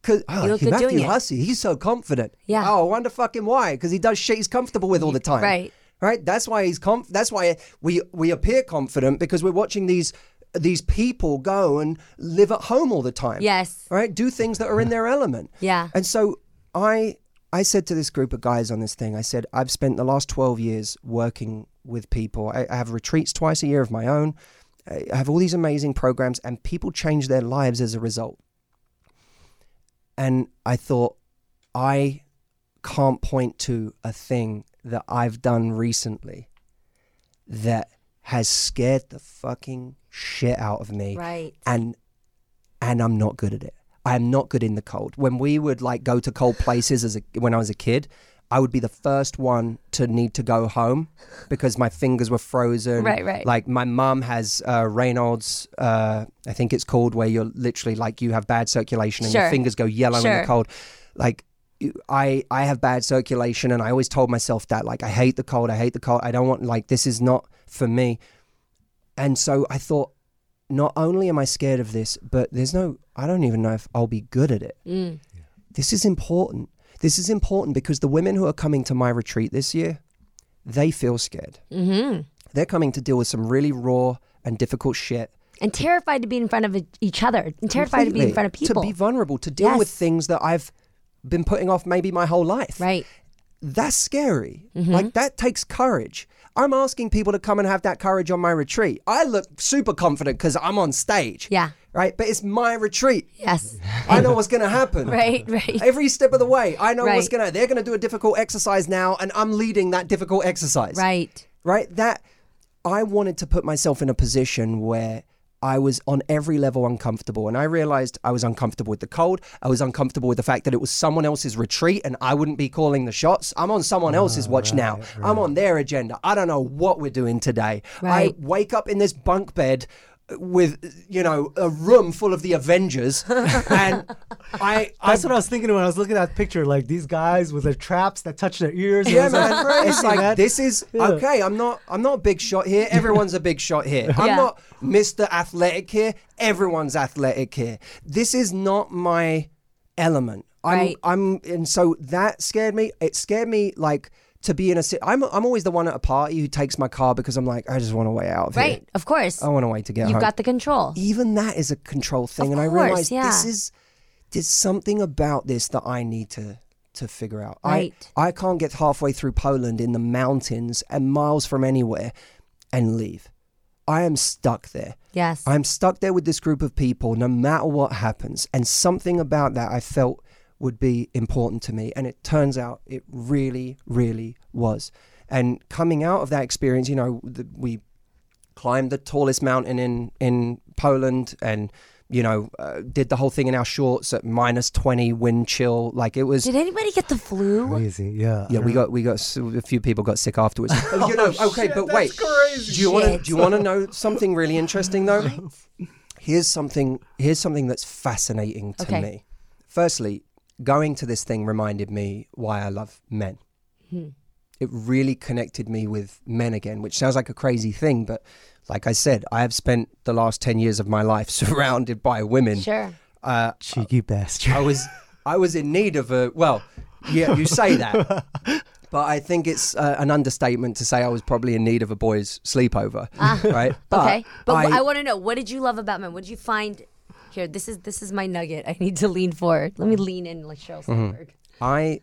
Cause oh, You Matthew. Hussey, he's so confident. Yeah. Oh, I wonder fucking why? Because he does shit he's comfortable with all the time. Right. Right. That's why he's conf- That's why we we appear confident because we're watching these these people go and live at home all the time. Yes. Right. Do things that are in their element. Yeah. And so I I said to this group of guys on this thing, I said I've spent the last twelve years working with people. I, I have retreats twice a year of my own. I have all these amazing programs, and people change their lives as a result and I thought I can't point to a thing that I've done recently that has scared the fucking shit out of me Right. and and I'm not good at it. I am not good in the cold. When we would like go to cold places as a, when I was a kid, I would be the first one to need to go home because my fingers were frozen. Right, right. Like my mum has uh, Raynaud's, uh, I think it's called, where you're literally like you have bad circulation and your fingers go yellow in the cold. Like I, I have bad circulation, and I always told myself that like I hate the cold. I hate the cold. I don't want like this is not for me. And so I thought, not only am I scared of this, but there's no, I don't even know if I'll be good at it. Mm. This is important. This is important because the women who are coming to my retreat this year, they feel scared. Mm-hmm. They're coming to deal with some really raw and difficult shit. And terrified to be in front of each other. And terrified to be in front of people. To be vulnerable, to deal Yes. with things that I've been putting off maybe my whole life. right. That's scary. Mm-hmm. Like that takes courage. I'm asking people to come and have that courage on my retreat. I look super confident because I'm on stage. Yeah. Right? But it's my retreat. Yes. I know what's going to happen. right. Right. Every step of the way, I know what's going to, they're going to do a difficult exercise now, and I'm leading that difficult exercise. Right. Right? That, I wanted to put myself in a position where I was on every level uncomfortable. And I realized I was uncomfortable with the cold. I was uncomfortable with the fact that it was someone else's retreat and I wouldn't be calling the shots. I'm on someone ah, else's watch now. I'm on their agenda. I don't know what we're doing today. Right. I wake up in this bunk bed with, you know, a room full of the Avengers. and I, I That's what I was thinking when I was looking at that picture. Like these guys with their traps that touch their ears. Yeah, was man. crazy, it's like man. this is Yeah. okay. I'm not. I'm not a big shot here. Everyone's a big shot here. I'm Yeah. not Mr. Athletic here. Everyone's athletic here. This is not my element. I'm. Right. I'm. And so that scared me. It scared me like to be in a. I'm. I'm always the one at a party who takes my car because I'm like I just want to way out of here. Right. Of course. I want to wait to get You've home. got the control. Even that is a control thing, Of and I course, realized yeah. this is. There's something about this that I need to to figure out. Right. I I can't get halfway through Poland in the mountains and miles from anywhere and leave. I am stuck there. Yes. I'm stuck there with this group of people no matter what happens. And something about that I felt would be important to me. And it turns out it really, really was. And coming out of that experience, you know, the, we climbed the tallest mountain in, in Poland and, you know, uh, did the whole thing in our shorts at minus 20 wind chill. Like it was. Did anybody get the flu? crazy. Yeah. Yeah, we got we got a few people got sick afterwards. you know, okay, but wait. crazy. Do you want to do you want to know something really interesting though? Here's something here's something that's fascinating to Okay. me. Firstly, going to this thing reminded me why I love men. It really connected me with men again, which sounds like a crazy thing, but like I said, I have spent the last 10 years of my life surrounded by women. Sure. Uh, Cheeky bastard. I was I was in need of a well, yeah, you say that. But I think it's uh, an understatement to say I was probably in need of a boys' sleepover, right? But Ah, okay. But I, I, want to know what did you love about men? What did you find? Here, this is this is my nugget. I need to lean forward. Let me lean in like Sheryl Mm-hmm. I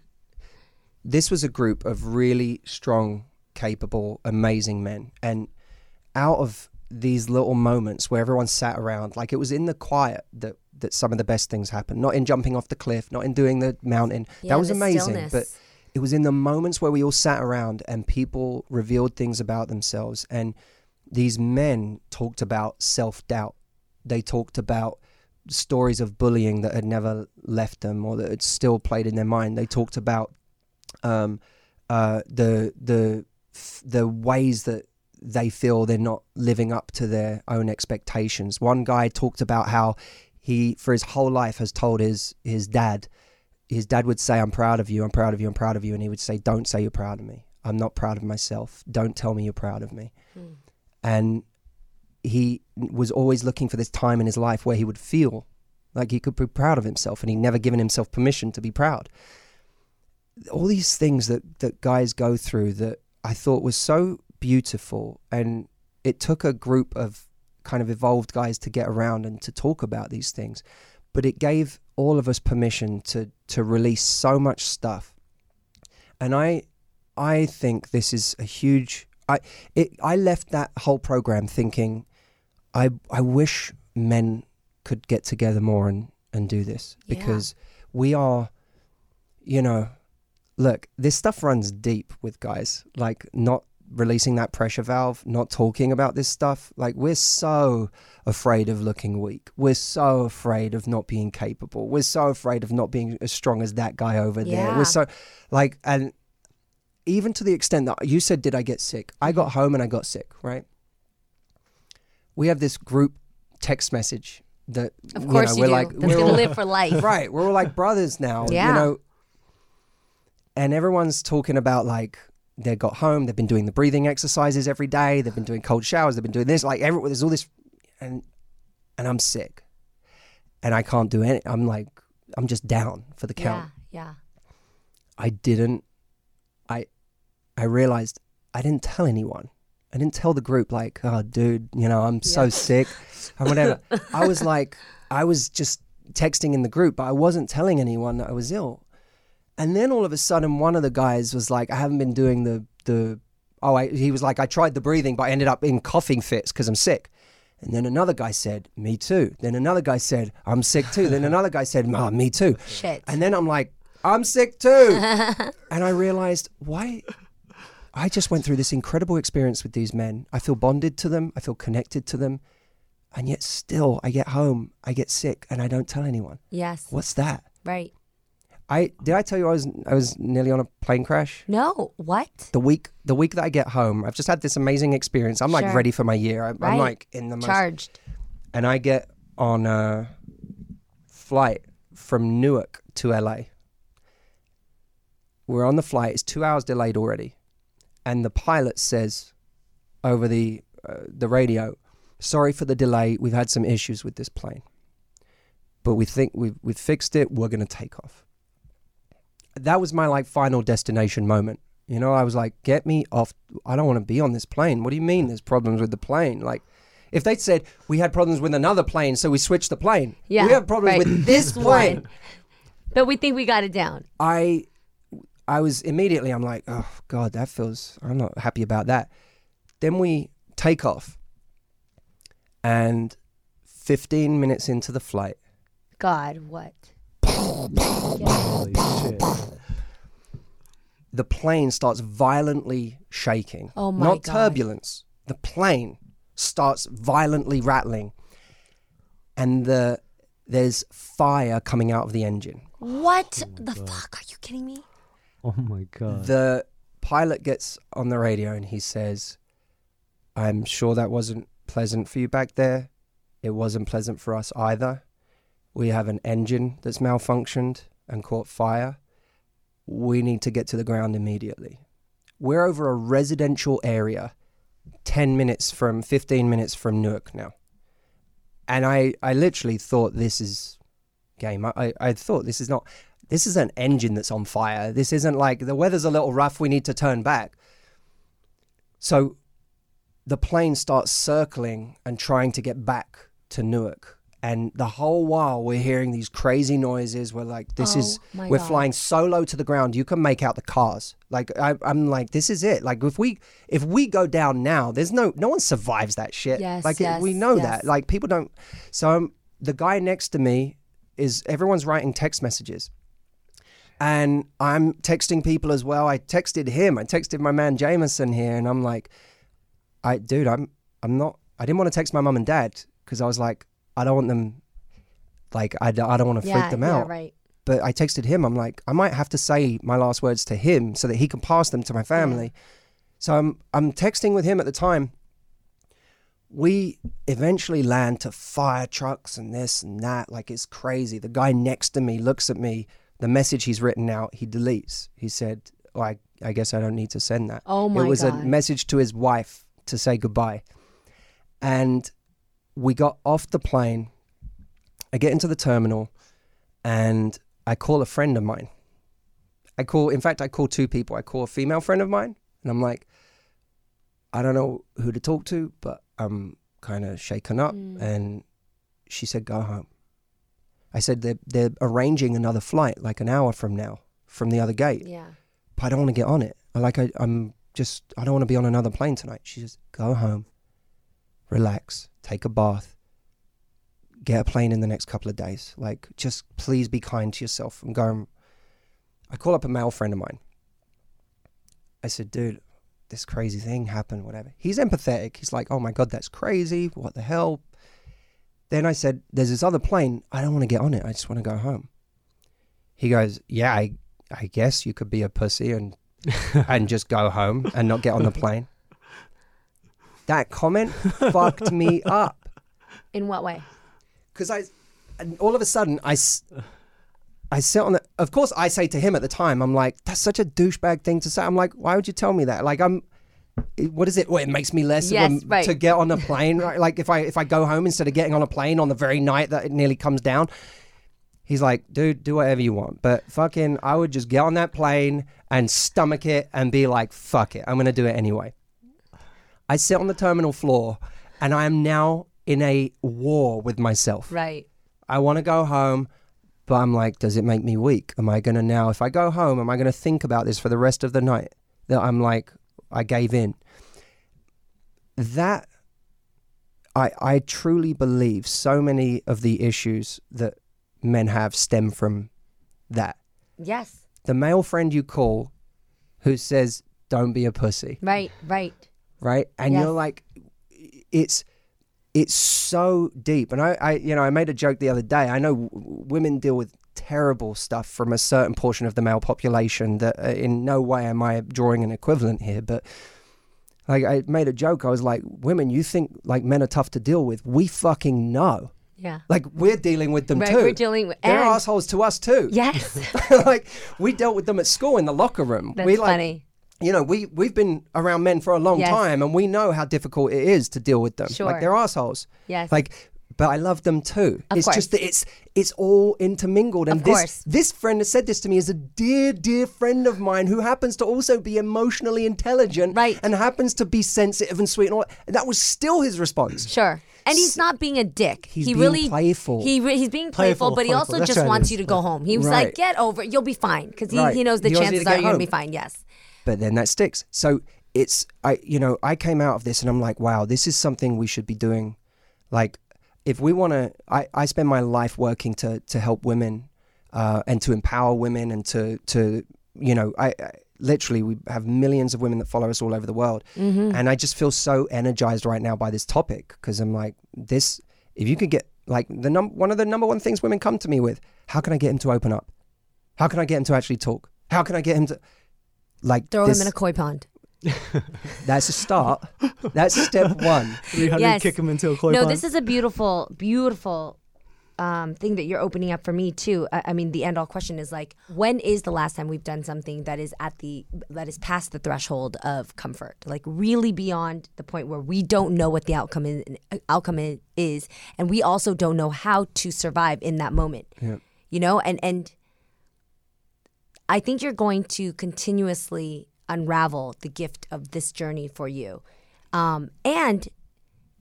this was a group of really strong, capable, amazing men. And out of these little moments where everyone sat around, like it was in the quiet that that some of the best things happened. Not in jumping off the cliff, not in doing the mountain. Yeah, that was amazing. stillness. But it was in the moments where we all sat around and people revealed things about themselves and these men talked about self-doubt. They talked about stories of bullying that had never left them or that had still played in their mind. They talked about um, uh, the the the ways that they feel they're not living up to their own expectations. One guy talked about how he, for his whole life, has told his his dad. His dad would say, "I'm proud of you. I'm proud of you. I'm proud of you," and he would say, "Don't say you're proud of me. I'm not proud of myself. Don't tell me you're proud of me." And he was always looking for this time in his life where he would feel like he could be proud of himself, and he'd never given himself permission to be proud. All these things that that guys go through that I thought was so beautiful, and it took a group of kind of evolved guys to get around and to talk about these things, but it gave all of us permission to to release so much stuff, and I I think this is a huge. I it I left that whole program thinking, I I wish men could get together more and and do this Yeah. because we are, you know, look, this stuff runs deep with guys. Like not releasing that pressure valve, not talking about this stuff. Like we're so afraid of looking weak. We're so afraid of not being capable. We're so afraid of not being as strong as that guy over there. Yeah. We're so like and even to the extent that you said did I get sick? I mm-hmm. got home and I got sick, right? We have this group text message that Of course you, know, we're do. like That's we're gonna all- live for life. right we're all like brothers now Yeah. you know and everyone's talking about like they got home they've been doing the breathing exercises every day they've been doing cold showers they've been doing this like every, there's all this and and i'm sick and i can't do any i'm like i'm just down for the count Yeah, yeah. i didn't i i realized i didn't tell anyone i didn't tell the group like oh dude you know i'm so sick or whatever i was like i was just texting in the group but i wasn't telling anyone that i was ill and then all of a sudden one of the guys was like i haven't been doing the the oh I, he was like i tried the breathing but i ended up in coughing fits because i'm sick and then another guy said me too then another guy said i'm sick too then another guy said oh, me too Shit. and then I'm like, I'm sick too. and I realized, why? I just went through this incredible experience with these men. I feel bonded to them, I feel connected to them. And yet, still, I get home, I get sick, and I don't tell anyone. yes. What's that? Right. I did I tell you I was I was nearly on a plane crash No. What? the week the week that I get home. I've just had this amazing experience. I'm like Sure. ready for my year. I'm, Right. I'm like in the most Charged. and I get on a flight from Newark to LA. We're on the flight. It's two hours delayed already, and the pilot says over the uh, the radio, "Sorry for the delay. We've had some issues with this plane, but we think we've we've fixed it. We're going to take off." That was my like final destination moment. You know, I was like, "Get me off! I don't want to be on this plane." What do you mean? There's problems with the plane? Like, if they'd said we had problems with another plane, so we switched the plane. Yeah. we have problems right. with this plane. But we think we got it down. I I was immediately I'm like, oh god, that feels I'm not happy about that. Then we take off. And 15 minutes into the flight, God, what? Holy shit. the plane starts violently shaking. Oh my Not God. turbulence. The plane starts violently rattling. And the there's fire coming out of the engine. What oh the fuck? Are you kidding me? Oh my god. The pilot gets on the radio and he says, I'm sure that wasn't pleasant for you back there. It wasn't pleasant for us either. We have an engine that's malfunctioned and caught fire. we need to get to the ground immediately. We're over a residential area, 10 minutes from, 15 minutes from Newark now. And I, I literally thought this is game. I, I, I thought this is not, this is an engine that's on fire. This isn't like the weather's a little rough, we need to turn back. So the plane starts circling and trying to get back to Newark. And the whole while we're hearing these crazy noises. We're like, this Oh is, we're God. flying so low to the ground, you can make out the cars. Like, I, I'm like, this is it. Like, if we, if we go down now, there's no, no one survives that shit. Yes, like, it- yes, we know yes. that. Like, people don't. So um, the guy next to me is, everyone's writing text messages and I'm texting people as well. I texted him. I texted my man Jameson here, and I'm like, I dude, I'm I'm not. I didn't want to text my mum and dad because I was like, I don't want them, like, I, I don't want to yeah, freak them yeah, out. right. But I texted him. I'm like, I might have to say my last words to him so that he can pass them to my family. So I'm I'm texting with him at the time. We eventually land to fire trucks and this and that. Like it's crazy. The guy next to me looks at me. The message he's written out, he deletes. He said, oh, I, I guess I don't need to send that. Oh my It was God. a message to his wife to say goodbye. And we got off the plane. I get into the terminal and I call a friend of mine. I call, in fact, I call two people. I call a female friend of mine and I'm like, I don't know who to talk to, but I'm kind of shaken up. Mm. And she said, go home. I said, they're, they're arranging another flight like an hour from now from the other gate Yeah. but I don't want to get on it. Like I, I'm just I don't want to be on another plane tonight. She says, go home, relax, take a bath, get a plane in the next couple of days. Like just please be kind to yourself. I'm going. I call up a male friend of mine. I said, dude, this crazy thing happened. Whatever. He's empathetic. He's like, oh my god, that's crazy. What the hell? Then I said, there's this other plane. I don't want to get on it. I just want to go home. He goes, yeah, I I guess you could be a pussy and and just go home and not get on the plane. That comment fucked me up In what way? because I, and all of a sudden I, I sit on the. Of course, I say to him at the time, I'm like, that's such a douchebag thing to say. I'm like, why would you tell me that? Like, I'm. What is it? Well, it makes me less Yes, of a, right. to get on a plane. Right? Like if I if I go home instead of getting on a plane on the very night that it nearly comes down. He's like, dude, do whatever you want, but fucking, I would just get on that plane and stomach it and be like, fuck it, I'm gonna do it anyway. I sit on the terminal floor, and I am now in a war with myself. Right. I want to go home, but I'm like, does it make me weak? Am I going to now, if I go home, am I going to think about this for the rest of the night? That I'm like, I gave in. That, I, I truly believe so many of the issues that men have stem from that. Yes. The male friend you call who says, don't be a pussy Right. Right. right? And Yes. you're like, it's it's so deep. And I, I, you know, I made a joke the other day. I know w- women deal with terrible stuff from a certain portion of the male population. That uh, in no way am I drawing an equivalent here, but. Like I made a joke. I was like, "Women, you think like men are tough to deal with? We fucking know. Yeah. Like we're dealing with them Right. too. We're dealing with. They're assholes to us too. Yes. like we dealt with them at school in the locker room. That's we like funny. you know, we we've been around men for a long Yes. time, and we know how difficult it is to deal with them. Sure. Like they're assholes. Yes. Like, but I love them too. Of it's just that it's it's all intermingled. And Of this course. this friend has said this to me is a dear dear friend of mine who happens to also be emotionally intelligent, Right. and happens to be sensitive and sweet and all. And that was still his response. Sure. And he's not being a dick. He's he being really playful. He re- he's being playful, Playful, but he playful. also That's just right, wants is. you to go home. He was Right. like, "Get over it. You'll be fine," because he, Right. he knows the He wants you chances are get you're gonna be fine. Yes. but then that sticks. So it's I you know I came out of this and I'm like, wow, this is something we should be doing. Like, if we want to, I I spend my life working to to help women, uh, and to empower women and to to you know I. I Literally, we have millions of women that follow us all over the world, and I just feel so energized right now by this topic because I'm like, this. If you could get like the num one of the number one things women come to me with, how can I get him to open up? How can I get him to actually talk? How can I get him to like Throw this, him in a koi pond. that's a start. That's step one. 300 Yes. kick him into a koi no, pond. this is a beautiful, beautiful um, thing that you're opening up for me too. I, I mean, the end all question is like, when is the last time we've done something that is at the that is past the threshold of comfort, like really beyond the point where we don't know what the outcome is, outcome is, and we also don't know how to survive in that moment. You know, and and I think you're going to continuously unravel the gift of this journey for you. Um, and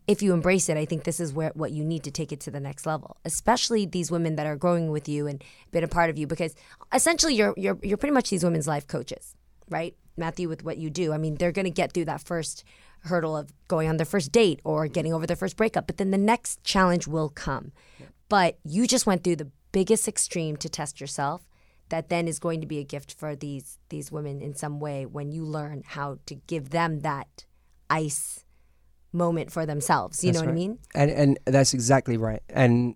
if you embrace it, I think this is where what you need to take it to the next level. Especially these women that are growing with you and been a part of you, because essentially you're you're you're pretty much these women's life coaches, right, Matthew? With what you do, I mean, they're going to get through that first hurdle of going on their first date or getting over their first breakup, but then the next challenge will come. But you just went through the biggest extreme to test yourself. That then is going to be a gift for these these women in some way when you learn how to give them that ice moment for themselves. You know what I mean? And and that's exactly right. And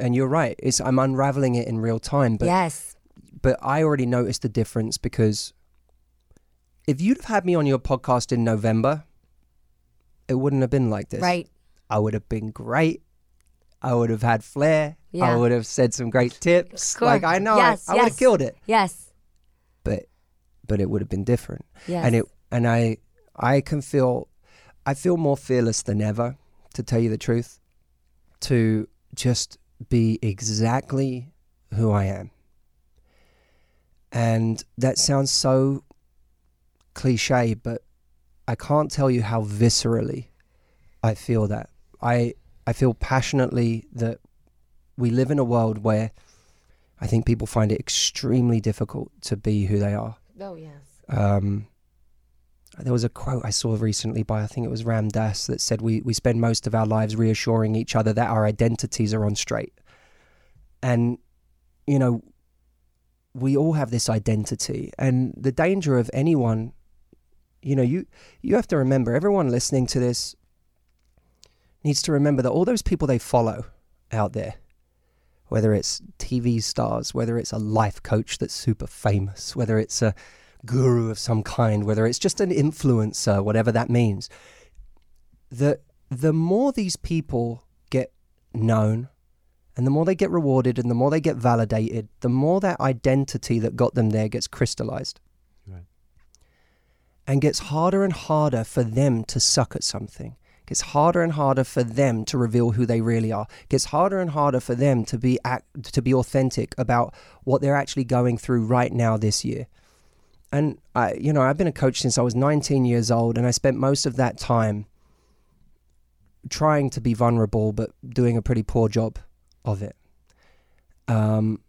and you're right. It's I'm unraveling it in real time. But yes. but I already noticed the difference because if you'd have had me on your podcast in November, it wouldn't have been like this. Right. I would have been great. I would have had flair. Yeah. I would have said some great tips. Like I know, Yes, I, I would have killed it. Yes. But but it would have been different. Yes. And it and I I can feel I feel more fearless than ever, to tell you the truth, to just be exactly who I am. And that sounds so cliche, but I can't tell you how viscerally I feel that. I I feel passionately that we live in a world where I think people find it extremely difficult to be who they are. oh yes. Um, there was a quote I saw recently by I think it was Ram Dass that said we we spend most of our lives reassuring each other that our identities are on straight, and you know we all have this identity, and the danger of anyone, you know, you you have to remember everyone listening to this needs to remember that all those people they follow out there whether it's TV stars, whether it's a life coach that's super famous, whether it's a guru of some kind, whether it's just an influencer, whatever that means. The the more these people get known and the more they get rewarded and the more they get validated, the more that identity that got them there gets crystallized. Right. And gets harder and harder for them to suck at something. Gets harder and harder for them to reveal who they really are. Gets harder and harder for them to be act, to be authentic about what they're actually going through right now this year. And I, you know, I've been a coach since I was 19 years old, and I spent most of that time trying to be vulnerable, but doing a pretty poor job of it. Um,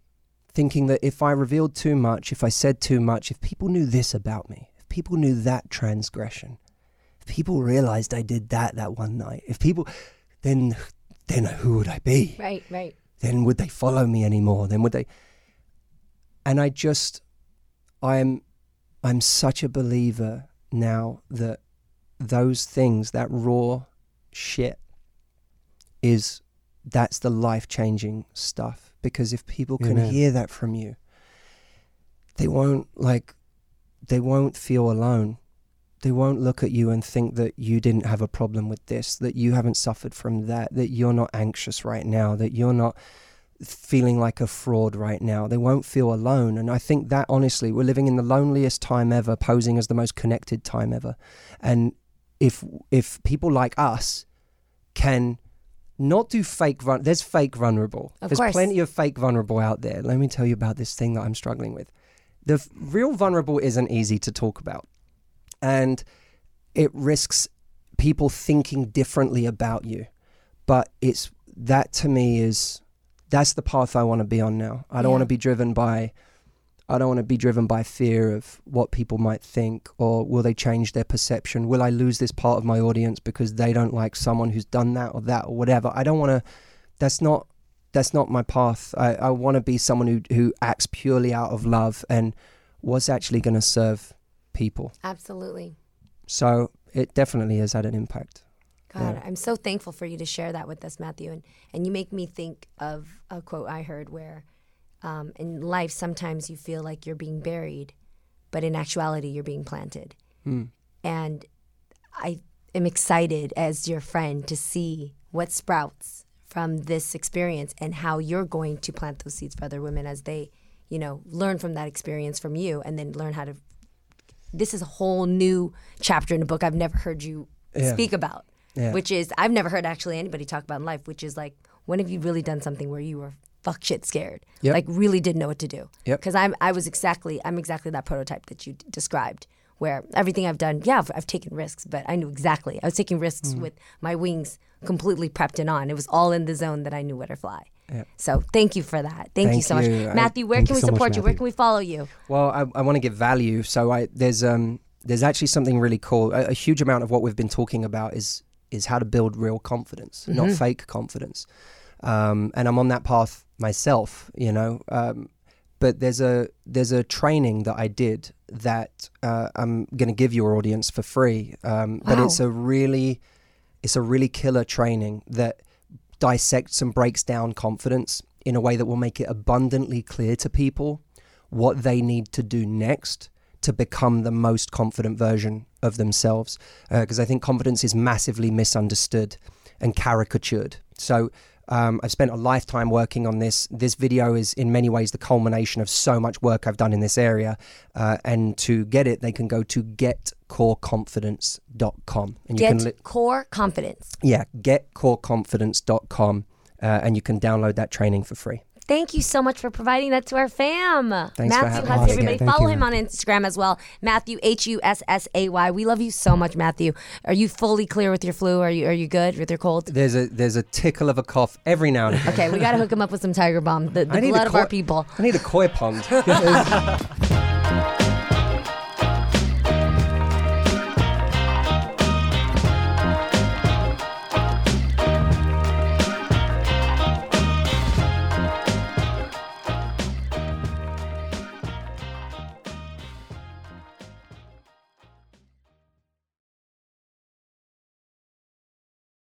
thinking that if I revealed too much, if I said too much, if people knew this about me, if people knew that transgression, people realized I did that that one night, if people, then, then who would I be? Right. Right. then would they follow me anymore? Then would they? And I just, I'm, I'm such a believer now that those things, that raw shit, is that's the life changing stuff. Because if people can Amen. hear that from you, they won't like, they won't feel alone. They won't look at you and think that you didn't have a problem with this, that you haven't suffered from that, that you're not anxious right now, that you're not feeling like a fraud right now. They won't feel alone. And I think that honestly, we're living in the loneliest time ever, posing as the most connected time ever. And if if people like us can not do fake run there's fake vulnerable. Of there's course. plenty of fake vulnerable out there. Let me tell you about this thing that I'm struggling with. The f- real vulnerable isn't easy to talk about. And it risks people thinking differently about you. But it's that to me is that's the path I want to be on now. I don't Yeah. want to be driven by I don't want to be driven by fear of what people might think or will they change their perception? Will I lose this part of my audience because they don't like someone who's done that or that or whatever? I don't want to that's not that's not my path. I, I want to be someone who who acts purely out of love and what's actually going to serve people. Absolutely. So it definitely has had an impact. God, Yeah. I'm so thankful for you to share that with us, Matthew. And, and you make me think of a quote I heard where um, in life, sometimes you feel like you're being buried, but in actuality, you're being planted. And I am excited as your friend to see what sprouts from this experience and how you're going to plant those seeds for other women as they, you know, learn from that experience from you and then learn how to. This is a whole new chapter in a book I've never heard you Yeah. speak about, Yeah. which is I've never heard actually anybody talk about in life, which is like when have you really done something where you were fuck shit scared, Yep. like really didn't know what to do? Yep. Because I'm I was exactly I'm exactly that prototype that you d- described. Where everything I've done, yeah, I've, I've taken risks, but I knew exactly. I was taking risks Mm. with my wings completely prepped and on. It was all in the zone that I knew where to fly. So thank you for that. Thank, you so much, Matthew. Where thank can we so much, support you? Where can we follow you? Well, I, I want to give value, so I there's um there's actually something really cool. A, a huge amount of what we've been talking about is is how to build real confidence, not fake confidence. Um, and I'm on that path myself, you know. Um, but there's a there's a training that I did that uh, I'm going to give your audience for free. Um, But it's a really it's a really killer training that dissects and breaks down confidence in a way that will make it abundantly clear to people what they need to do next to become the most confident version of themselves. Uh, because I think confidence is massively misunderstood and caricatured. So um, I've spent a lifetime working on this. This video is in many ways the culmination of so much work I've done in this area. Uh, and to get it, they can go to getcoreconfidence.com. And you Get can li- core confidence. yeah, getcoreconfidence.com. Uh, and you can download that training for free. Thank you so much for providing that to our fam. Thanks Matthew having Hussey, everybody. Thank Follow you. him on Instagram as well. Matthew H U S S A Y. We love you so much, Matthew. Are you fully clear with your flu? Are you are you good with your cold? There's a there's a tickle of a cough every now and again. Okay, we got to hook him up with some Tiger Balm, the, the I need a blood of our people. I need a koi pond.